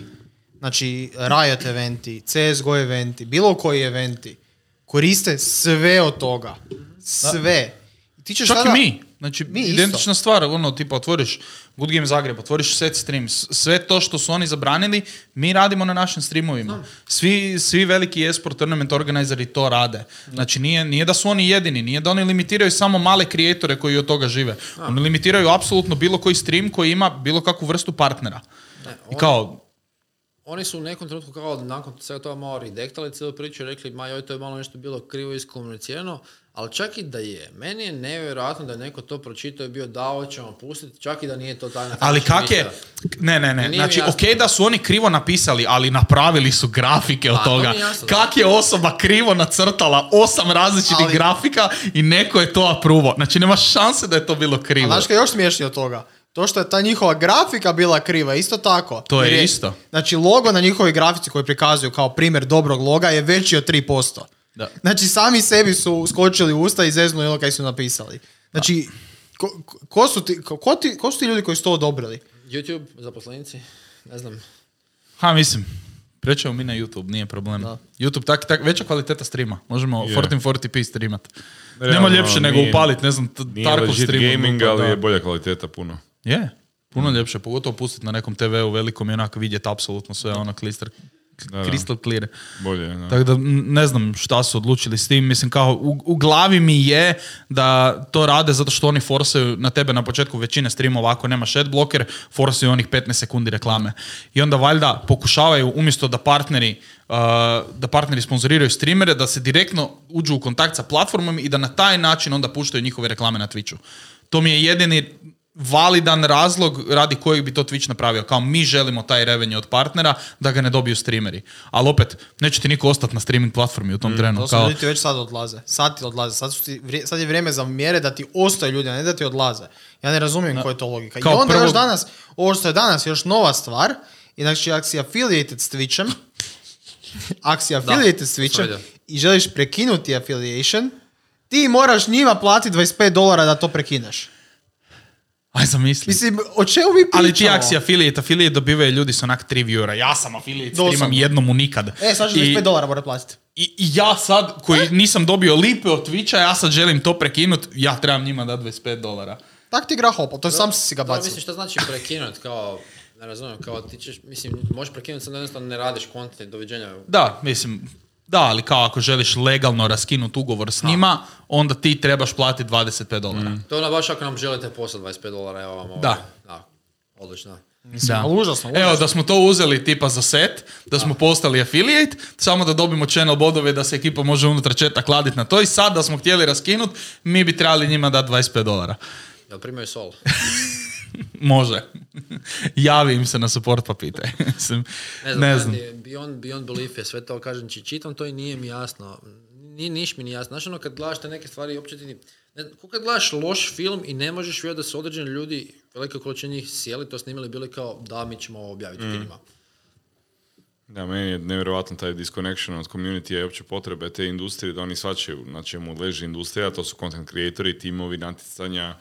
znači Riot eventi, CSGO eventi, bilo koji eventi, koriste sve od toga. Sve. I Ti ćeš Čak sada- i mi. Znači, Mi isto. identična stvar, ono, tipa, otvoriš Good Game Zagreb, otvoriš set stream, sve to što su oni zabranili, mi radimo na našim streamovima. Svi, svi veliki esport tournament organizeri to rade. Znači, nije, nije da su oni jedini, nije da oni limitiraju samo male kreatore koji od toga žive. Oni limitiraju apsolutno bilo koji stream koji ima bilo kakvu vrstu partnera. I kao, Oni su u nekom trenutku kao nakon svega toga malo redektali cijelu priču i rekli, ma joj, to je malo nešto bilo krivo iskomunicirano, ali čak i da je. Meni je nevjerojatno da je neko to pročitao i bio dao ćemo pustiti, čak i da nije to tajna. ali kak je, ne, ne, ne, znači, ok da su oni krivo napisali, ali napravili su grafike od A, mi toga. je jasno, da. Kak je osoba krivo nacrtala osam različitih Ali- grafika i neko je to apruvo. Znači, nema šanse da je to bilo A krivo. znaš kaj je još smješnije od toga? To što je ta njihova grafika bila kriva, isto tako. To je Jer isto. Znači, logo na njihovoj grafici koji prikazuju kao primjer dobrog loga je veći od 3%. Da. Znači, sami sebi su skočili u usta i zeznuli ono kaj su napisali. Znači, ko, ko- su ti, ko, ko ti, ko su ti ljudi koji su to odobrili? YouTube, zaposlenici, ne znam. Ha, mislim, prećemo mi na YouTube, nije problem. YouTube, tak, tak, veća kvaliteta streama. Možemo Je. 1440p streamat. Nema ljepše nego upalit, ne znam, t- Tarkov legit stream. gaming, unutra, ali da. je bolja kvaliteta puno. Je, puno ljepše, pogotovo pustiti na nekom TV-u velikom i onako vidjeti apsolutno sve ono klister, Da, crystal clear. Bolje, je, da. Tako da ne znam šta su odlučili s tim. Mislim kao u, u glavi mi je da to rade zato što oni forsaju na tebe na početku većine streamova ako nemaš adblocker, forsaju onih 15 sekundi reklame. I onda valjda pokušavaju umjesto da partneri uh, da partneri sponzoriraju streamere, da se direktno uđu u kontakt sa platformom i da na taj način onda puštaju njihove reklame na Twitchu. To mi je jedini validan razlog radi kojeg bi to Twitch napravio. Kao mi želimo taj revenue od partnera da ga ne dobiju streameri. Ali opet, neće ti niko ostati na streaming platformi u tom trenu. To Kao, ljudi ti već sad odlaze. Sad ti odlaze. Sad, su ti, sad je vrijeme za mjere da ti ostaju ljudi, a ne da ti odlaze. Ja ne razumijem koja je to logika. I Kao onda prvo- još danas, ovo što je danas još nova stvar, i znači ako si affiliated s Twitchem, ako si affiliated s to sam Twitchem i želiš prekinuti affiliation, ti moraš njima platiti 25 dolara da to prekineš. Aj zamisli. Mislim, o čemu mi pričamo? Ali ti ako si affiliate, affiliate dobivaju ljudi s onak tri viewera. Ja sam affiliate, Doslovno. streamam jednom u nikad. E, sad I- 25 dolara mora platiti. I, I ja sad, koji nisam dobio lipe od Twitcha, ja sad želim to prekinut, ja trebam njima dati 25 dolara. Tak ti igra hopal, to je sam si ga Da, bacio. mislim, šta znači prekinut, kao, ne razumijem, kao ti ćeš, mislim, možeš prekinuti sad da jednostavno ne radiš content, doviđenja. Da, mislim, da, ali kao ako želiš legalno raskinuti ugovor s njima, onda ti trebaš platiti 25 dolara. To je ono baš ako nam želite poslati 25 dolara, evo vam ovo. Da. Da, odlično. Mislim, ali užasno, Evo, užasno. da smo to uzeli tipa za set, da smo postali affiliate, samo da dobimo channel bodove da se ekipa može unutar četa kladit na to i sad da smo htjeli raskinut, mi bi trebali njima dati 25 dolara. Jel primaju sol? Može. Javi im se na support pa pitaj. Mislim, Ne znam, ne znam. je Beyond, beyond belief je sve to, kažem, či, čitam to i nije mi jasno. Ni, niš mi nije jasno. Znaš ono kad gledaš te neke stvari, uopće ti, Ne, ko kad gledaš loš film i ne možeš vjerovati da su određeni ljudi, velika količina njih sjeli, to snimali, bili kao da, mi ćemo objaviti Mm. kinima. Da, meni je nevjerojatan taj disconnection od community i opće potrebe te industrije da oni svačaju na čemu leži industrija, to su content creatori, timovi, natjecanja,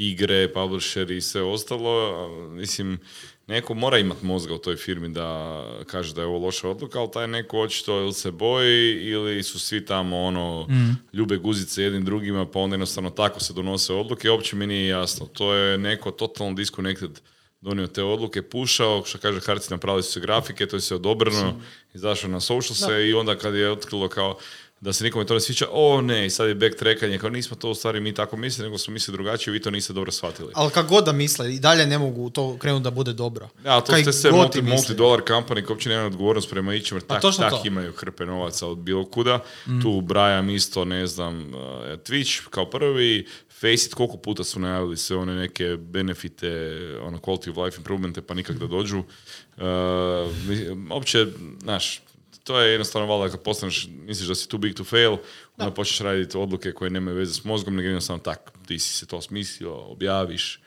igre, publisheri i sve ostalo. Mislim, neko mora imati mozga u toj firmi da kaže da je ovo loša odluka, ali taj neko očito ili se boji ili su svi tamo ono, ljube guzice jednim drugima, pa onda jednostavno tako se donose odluke. Uopće mi nije jasno. To je neko totalno disconnected donio te odluke, pušao, što kaže Harci, napravili su se grafike, to je sve odobreno, izašao na social se i onda kad je otkrilo kao da se nikome to ne sviđa, o ne, sad je backtrackanje, kao nismo to u stvari mi tako mislili, nego smo mislili drugačije, vi to niste dobro shvatili. Ali kako god da misle, i dalje ne mogu to krenuti da bude dobro. Ja, to ste sve multi, ti misle. multi-dollar company koji uopće nemaju odgovornost prema ičem, jer tak, točno tak to. imaju hrpe novaca od bilo kuda. Tu brajam isto, ne znam, uh, Twitch kao prvi, Faceit koliko puta su najavili sve one neke benefite, ono quality of life improvemente, pa nikak da dođu. Uh, mi- Opće, znaš, to je jednostavno valjda kad postaneš, misliš da si too big to fail, onda počneš raditi odluke koje nemaju veze s mozgom, nego jednostavno tak, ti si se to smislio, objaviš,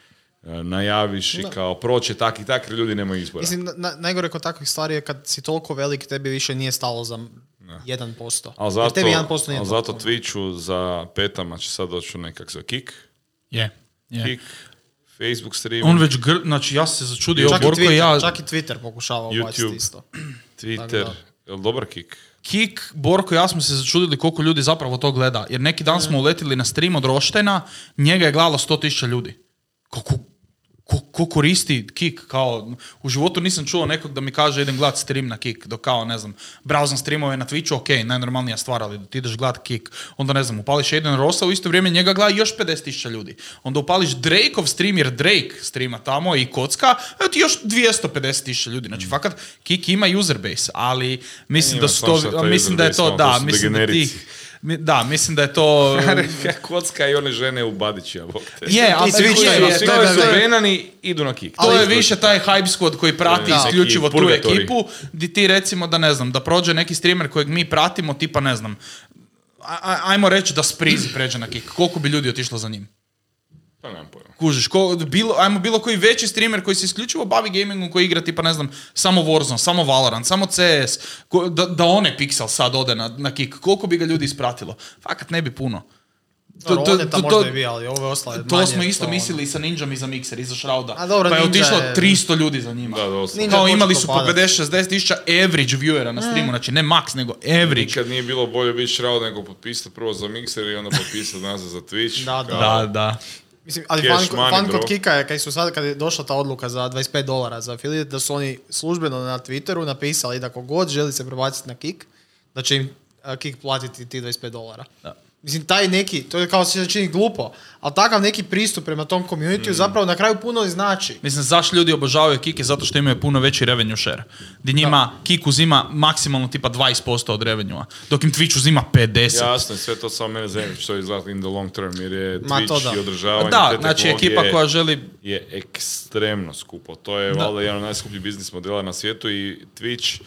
e, najaviš i kao proće tak i tak, jer ljudi nemaju izbora. Mislim, na, na- najgore kod takvih stvari je kad si toliko velik, tebi više nije stalo za 1%. Ali Jer zato, tebi 1% nije ali zato Twitchu za petama će sad doći nekak za Kik, Je, je. Kik, Facebook stream, On već gr... znači ja se začudio, Čak, i Borko i Twitter, ja, čak i Twitter pokušava ubaciti YouTube. isto. Twitter, jel dobar Kik? Kik, Borko i ja smo se začudili koliko ljudi zapravo to gleda. Jer neki dan smo uletili na stream od Roštena, njega je gledalo 100.000 ljudi. Kako, ko, ko koristi Kik? Kao, u životu nisam čuo nekog da mi kaže idem gledat stream na Kik. Dok kao, ne znam, brauzam streamove na Twitchu, ok, najnormalnija stvar, ali da ti ideš gledat Kik. Onda, ne znam, upališ Aiden Rosa, u isto vrijeme njega gleda još 50.000 ljudi. Onda upališ Drakeov stream, jer Drake streama tamo i kocka, evo ti još 250.000 ljudi. Znači, fakat, Kik ima user base, ali mislim da su to, mislim da je to, da, ono, su mislim da tih, da, mislim da je to... Kocka i one žene u te. Je, ali Svi su da. benani idu na Kik. To je više taj hype squad koji prati Da. isključivo tu ekipu, di ti recimo da ne znam, da prođe neki streamer kojeg mi pratimo, tipa ne znam, ajmo reći da Sprizi pređe na kick, koliko bi ljudi otišlo za njim? Pa nemam pojma. Kužiš, ko, bilo, ajmo bilo koji veći streamer koji se isključivo bavi gamingom, koji igra tipa ne znam, samo Warzone, samo Valorant, samo CS, ko- da, da one Pixel sad ode na, na kick, koliko bi ga ljudi ispratilo? Fakat ne bi puno. To, to, to, možda je bi, ali ovo je ostalo to manje, smo isto to- mislili i sa Ninjom i za Mixer i za Shrouda. A dobro, pa je Ninja otišlo je- 300 ljudi za njima. Da. Ninja Kao imali su po padat. 50-60 tisuća average viewera na streamu, znači ne max, nego average. Nikad nije bilo bolje biti Shroud nego potpisati prvo za Mixer i onda potpisati nazad za Twitch. Da, da. Kao- Da, da. Mislim, ali fan, money, fan bro. kod Kika je, kad su sad, kad je došla ta odluka za 25 dolara za affiliate, da su oni službeno na Twitteru napisali da kogod želi se prebaciti na Kik, da će im a, Kik platiti ti 25 dolara. Da. Mislim, taj neki, to je kao se čini glupo, ali takav neki pristup prema tom community Mm. zapravo na kraju puno i znači. Mislim, zašto ljudi obožavaju Kike? Zato što imaju puno veći revenue share. Di njima Kik uzima maksimalno tipa 20% od revenua, dok im Twitch uzima 50%. Jasno, sve to samo mene zanima što izgleda in the long term, jer je Ma, to Twitch da. i održavanje Da, te znači ekipa koja želi... je ekstremno skupo. To je valjda jedan od najskupljih biznis modela na svijetu i Twitch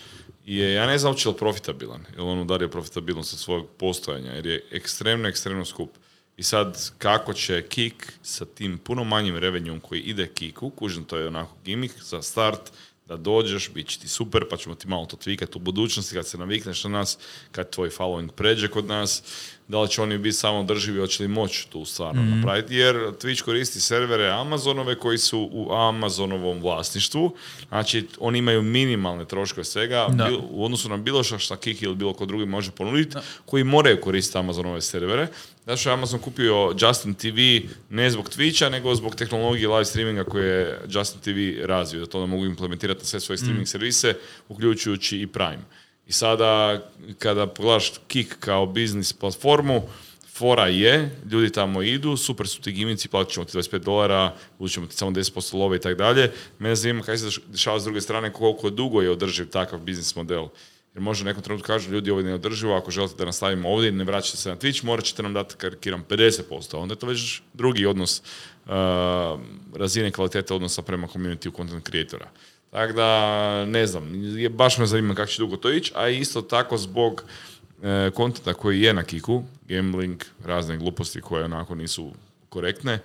je, ja ne znam li profitabilan, jer on udario profitabilnost od svog postojanja, jer je ekstremno, ekstremno skup. I sad, kako će Kik sa tim puno manjim revenjom koji ide Kiku, kužim, to je onako gimmick za start, da dođeš, bit će ti super, pa ćemo ti malo to tvikati u budućnosti kad se navikneš na nas, kad tvoj following pređe kod nas, da li će oni biti samo drživi, hoće li moći tu stvarno napraviti, jer Twitch koristi servere Amazonove koji su u Amazonovom vlasništvu, znači oni imaju minimalne troškove svega Da. u odnosu na bilo što šta Kiki ili bilo ko drugi može ponuditi, koji moraju koristiti Amazonove servere. Zato što je Amazon kupio Justin TV ne zbog Twitcha, nego zbog tehnologije live streaminga koje je Justin TV razvio, da to onda mogu implementirati na sve svoje streaming servise, uključujući i Prime. I sada, kada pogledaš Kik kao biznis platformu, fora je, ljudi tamo idu, super su ti gimici, platit ćemo ti 25 dolara, uzet ćemo ti samo 10% love i tako dalje. Mene zanima kaj se dešava s druge strane, koliko dugo je održiv takav biznis model. Jer može u nekom trenutku kažu ljudi ovo je neodrživo, ako želite da nastavimo ovdje i ne vraćate se na Twitch, morat ćete nam dati karikiram 50%, onda je to već drugi odnos uh, razine kvalitete odnosa prema community content creatora. Tako da, ne znam, je, baš me zanima kako će dugo to ići, a isto tako zbog e, kontenta koji je na kiku, gambling, razne gluposti koje onako nisu korektne,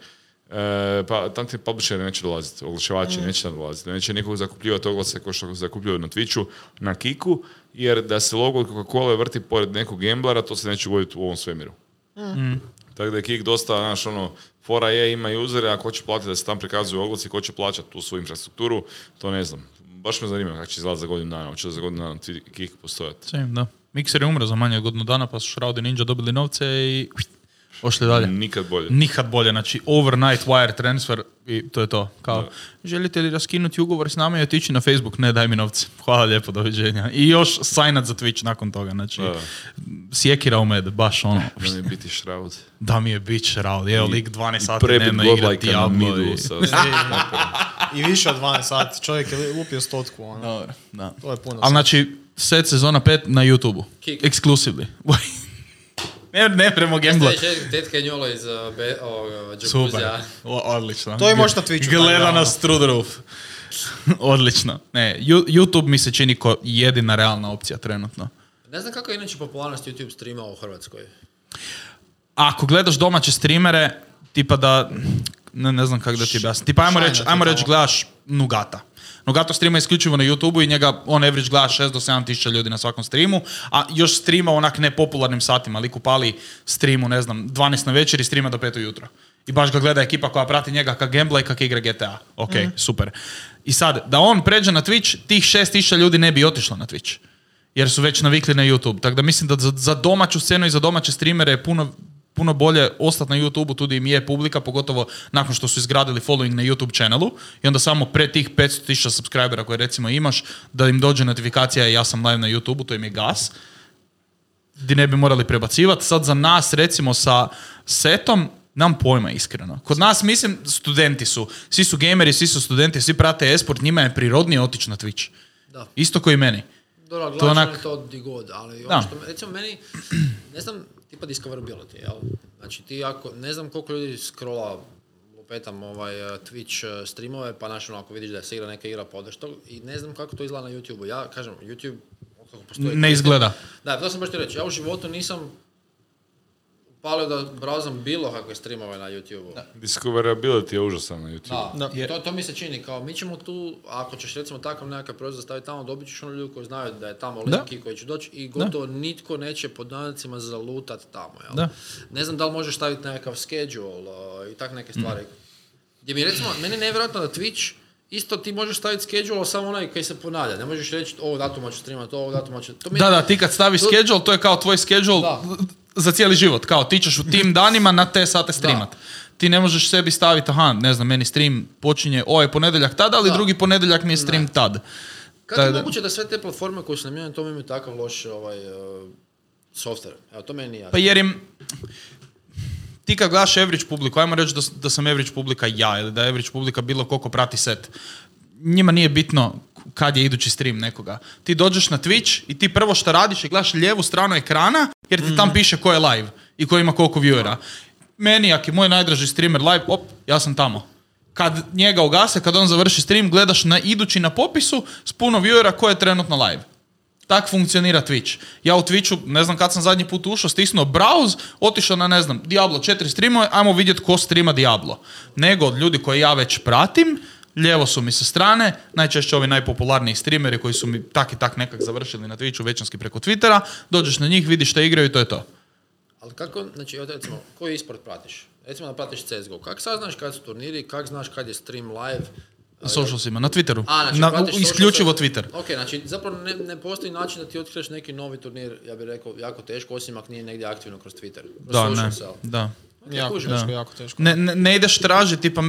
e, pa tam ti publisheri neće dolaziti, oglašivači neće tam dolaziti, neće nikog zakupljivati oglase kao što zakupljuju na Twitchu, na kiku, jer da se logo Coca-Cola vrti pored nekog gamblara, to se neće dogoditi u ovom svemiru. Tako da je Kik dosta, znaš, ono, fora je, ima usere, a ko će platiti da se tam prikazuju oglasi, ko će plaćati tu svoju infrastrukturu, to ne znam. Baš me zanima kako će izgledati za godinu dana, hoće za godinu dana ti Kik postojati. Same, da. Mixer je umro za manje od godinu dana, pa su Shroud i Ninja dobili novce i ošli dalje. Nikad bolje. Nikad bolje, znači overnight wire transfer i to je to. Kao, želite li raskinuti ugovor s nama i otići na Facebook? Ne, daj mi novce. Hvala lijepo, doviđenja. I još signat za Twitch nakon toga, znači Da. sjekira u med, baš ono. Da mi biti Shroud. Da mi je bitch Shroud, evo lik 12 sati dnevno igra na Diablo i... I više od 12 sati. Čovjek je lupio stotku. Ono. Dobro, da. To je puno. Ali znači, set sezona 5 na YouTube-u. Kick. Exclusively. Ne, ne premo. Sljedeći tetka je njolo iz uh, Super. Jacuzija. O, odlično. To je možda na Twitchu, Gleda da, nas through the roof. odlično. Ne, YouTube mi se čini ko jedina realna opcija trenutno. Ne znam kako je inače popularnost YouTube streama u Hrvatskoj. Ako gledaš domaće streamere, tipa da, ne, ne znam kako da ti objasnim, tipa ajmo reći, ajmo reći gledaš Nugata. Nugato streama isključivo na YouTube i njega on average gleda 6 do 7 tisuća ljudi na svakom streamu, a još streama onak nepopularnim satima, lik upali streamu, ne znam, 12 na večer i streama do 5 ujutro. I baš ga gleda ekipa koja prati njega kak gambla i kak igra GTA. Ok, super. I sad, da on pređe na Twitch, tih 6 tisuća ljudi ne bi otišlo na Twitch. Jer su već navikli na YouTube. Tako da mislim da za, za domaću scenu i za domaće streamere je puno puno bolje ostati na YouTube-u, tu im je publika, pogotovo nakon što su izgradili following na YouTube channelu i onda samo pre tih 500.000 subscribera koje recimo imaš, da im dođe notifikacija ja sam live na YouTube-u, to im je gas, di ne bi morali prebacivati. Sad za nas recimo sa setom, nam pojma iskreno. Kod nas, mislim, studenti su. Svi su gameri, svi su studenti, svi prate esport, njima je prirodnije otići na Twitch. Da. Isto koji i meni. Dobro, To onak- onak... to di god, ali ono što, recimo meni, ne znam, tipa discoverability, jel? Znači ti ako, ne znam koliko ljudi scrolla lupetam ovaj eh, Twitch eh, streamove, pa znaš ono, ako vidiš da se igra neka igra, pa odeš to, i ne znam kako to izgleda na YouTube-u. Ja kažem, YouTube, otkako postoji... Ne izgleda. Da, to sam baš ti reći, ja u životu nisam upalio da brauzam bilo kakve streamove na YouTube-u. Discoverability je užasan na YouTube. Da, Da. To, to mi se čini, kao mi ćemo tu, ako ćeš recimo takav nekakav proizvod staviti tamo, dobit ćeš ono ljudi koji znaju da je tamo Da. link i koji će doći i gotovo nitko neće pod navodnicima zalutat tamo, jel? Da. Ne znam da li možeš staviti nekakav schedule uh, i tak neke Mm. stvari. Gdje mi recimo, meni je nevjerojatno da Twitch Isto ti možeš staviti schedule, samo onaj koji se ponavlja. Ne možeš reći ovog datuma ću streamati, ovog datuma ću... To mi je- Da, da, ti kad staviš To- schedule, to je kao tvoj schedule Da. Za cijeli život. Kao ti ćeš u tim danima na te sate streamat. Ti ne možeš sebi staviti, aha, ne znam, meni stream počinje ovaj ponedjeljak tada, ali Da. drugi ponedjeljak mi je stream tad. Kako je da- moguće da sve te platforme koje su namijenjene tome imaju takav loš ovaj, uh, software? Evo, to meni nije jasno. Pa jer im... Ti kad gledaš average publiku, ajmo reći da, da sam average publika ja, ili da je average publika bilo koliko prati set. Njima nije bitno kad je idući stream nekoga. Ti dođeš na Twitch i ti prvo što radiš je gledaš lijevu stranu ekrana, jer ti tam piše ko je live i ko ima koliko viewera. Meni, ako je moj najdraži streamer live, op, ja sam tamo. Kad njega ugase, kad on završi stream, gledaš na idući na popisu s puno viewera ko je trenutno live. Tak funkcionira Twitch. Ja u Twitchu, ne znam kad sam zadnji put ušao, stisnuo browse, otišao na, ne znam, Diablo 4 streamove, ajmo vidjeti ko streama Diablo. Nego od ljudi koje ja već pratim, lijevo su mi sa strane, najčešće ovi najpopularniji streameri koji su mi tak i tak nekak završili na Twitchu, većinski preko Twittera, dođeš na njih, vidiš šta igraju i to je to. Ali kako, znači, evo recimo, koji isport pratiš? Recimo da pratiš CSGO. Kako sad znaš kad su turniri, kako znaš kad je stream live? Na socialsima, na Twitteru. A, znači, na, isključivo social- Twitter. Ok, znači, zapravo ne, ne postoji način da ti otkriješ neki novi turnir, ja bih rekao, jako teško, osim ako nije negdje aktivno kroz Twitter. Kroz Da, ne, da. Ok, Jako kužim. Da. jako teško. Ne, ne, ne ideš tražiti, pa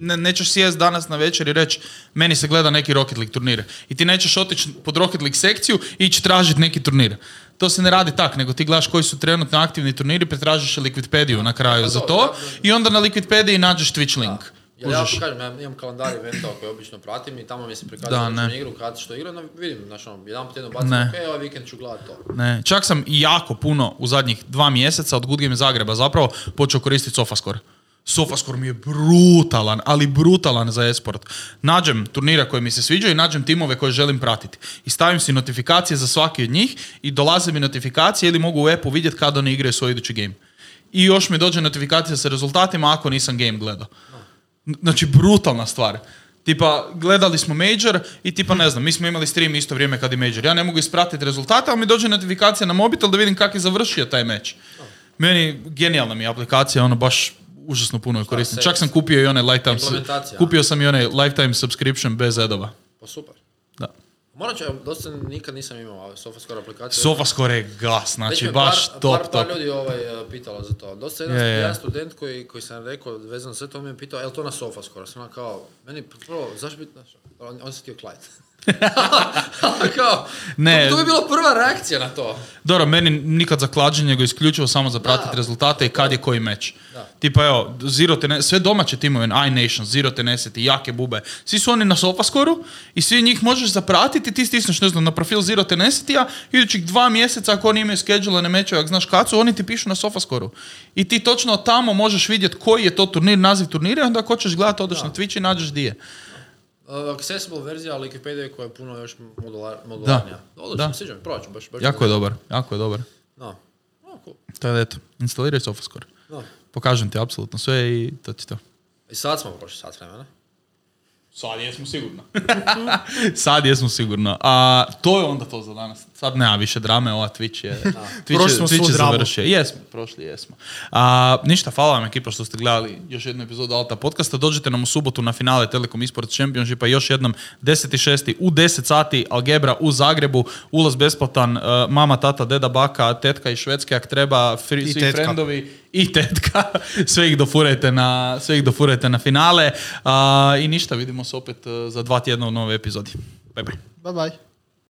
ne, nećeš sjest danas na večer i reći meni se gleda neki Rocket League turnir. I ti nećeš otići pod Rocket League sekciju i ići tražiti neki turnir. To se ne radi tak, nego ti gledaš koji su trenutno aktivni turniri, pretražiš Liquidpediju na kraju Pa za to, ja- i onda na Liquidpediji nađeš Twitch link. Jer ja Kužiš? kažem, ja imam kalendar eventova koje obično pratim i tamo mi se prikazuje da, igru, kad što igram, no, vidim, znaš, ono, jedan po tjedno bacim, ok, ovaj vikend ću gledat to. Ne, čak sam jako puno u zadnjih dva mjeseca od Good Game Zagreba zapravo počeo koristiti Sofascore. Sofascore mi je brutalan, ali brutalan za esport. Nađem turnira koje mi se sviđaju i nađem timove koje želim pratiti. I stavim si notifikacije za svaki od njih i dolaze mi notifikacije ili mogu u appu vidjeti kada oni igraju svoj idući game. I još mi dođe notifikacija sa rezultatima ako nisam game gledao. Znači, brutalna stvar. Tipa, gledali smo Major i tipa, ne znam, mi smo imali stream isto vrijeme kad i Major. Ja ne mogu ispratiti rezultate, ali mi dođe notifikacija na mobitel da vidim kako je završio taj meč. Meni, genijalna mi je aplikacija, ono baš užasno puno je koristim. Čak sam kupio i onaj lifetime, kupio sam i onaj lifetime subscription bez edova. Pa super. Da. Moram ću, dosta nikad nisam imao SofaScore aplikaciju. Sofascore je gas, znači baš top, par, top. par ljudi ovaj, eh, pitalo za to. Dosta jedan, Je, je. jedan student koji, koji sam rekao vezano sve to mi je pitao, je li to na SofaScore? Sam kao, meni prvo, zašto biti on, on se htio klajt. kao, Ne. to, to bi bila prva reakcija na to. Dobro, meni nikad za klađenje, nego isključivo samo za pratiti Da. rezultate i kad je koji meč. Da. Tipa evo, Zero Tene, sve domaće timove, iNation, Zero Tenacity, Jake Bube, svi su oni na Sofascoru i svi njih možeš zapratiti, ti stisneš, ne znam, na profil Zero Tenacity-a, idućih dva mjeseca ako oni imaju schedulene mečeve, ako znaš kad su, oni ti pišu na Sofascoru. I ti točno tamo možeš vidjeti koji je to turnir, naziv turnira onda ako hoćeš gledati, odeš na Twitch i nađeš di je. Uh, accessible verzija Wikipedia koja je puno još modular, modularnija. Odlično, da. sviđa mi, probat ću, baš, baš Jako je dobar, jako je dobar. No. No, cool. To je eto, instaliraj Sofascore. No. Pokažem ti apsolutno sve i to ti to. I sad smo prošli sat vremena. Sad jesmo sigurno. Sad jesmo sigurno. A to je onda to za danas. Sad nema više drame, ova Twitch je, Twitch Prošli je, smo Twitch je završio. Jesmo, prošli jesmo. A, ništa, hvala vam ekipa što ste gledali još jednu epizodu Alta podcasta. Dođite nam u subotu na finale Telekom Esports Championshipa još jednom 10.6. u 10 sati Algebra u Zagrebu. Ulaz besplatan, uh, mama, tata, deda, baka, tetka i švedske, ak treba, fri, I svi tetka. friendovi i tetka. sve ih dofurajte na, sve ih dofurajte na finale. A, I ništa, vidimo se opet uh, za dva tjedna u nove epizodi. Bye bye. Bye bye.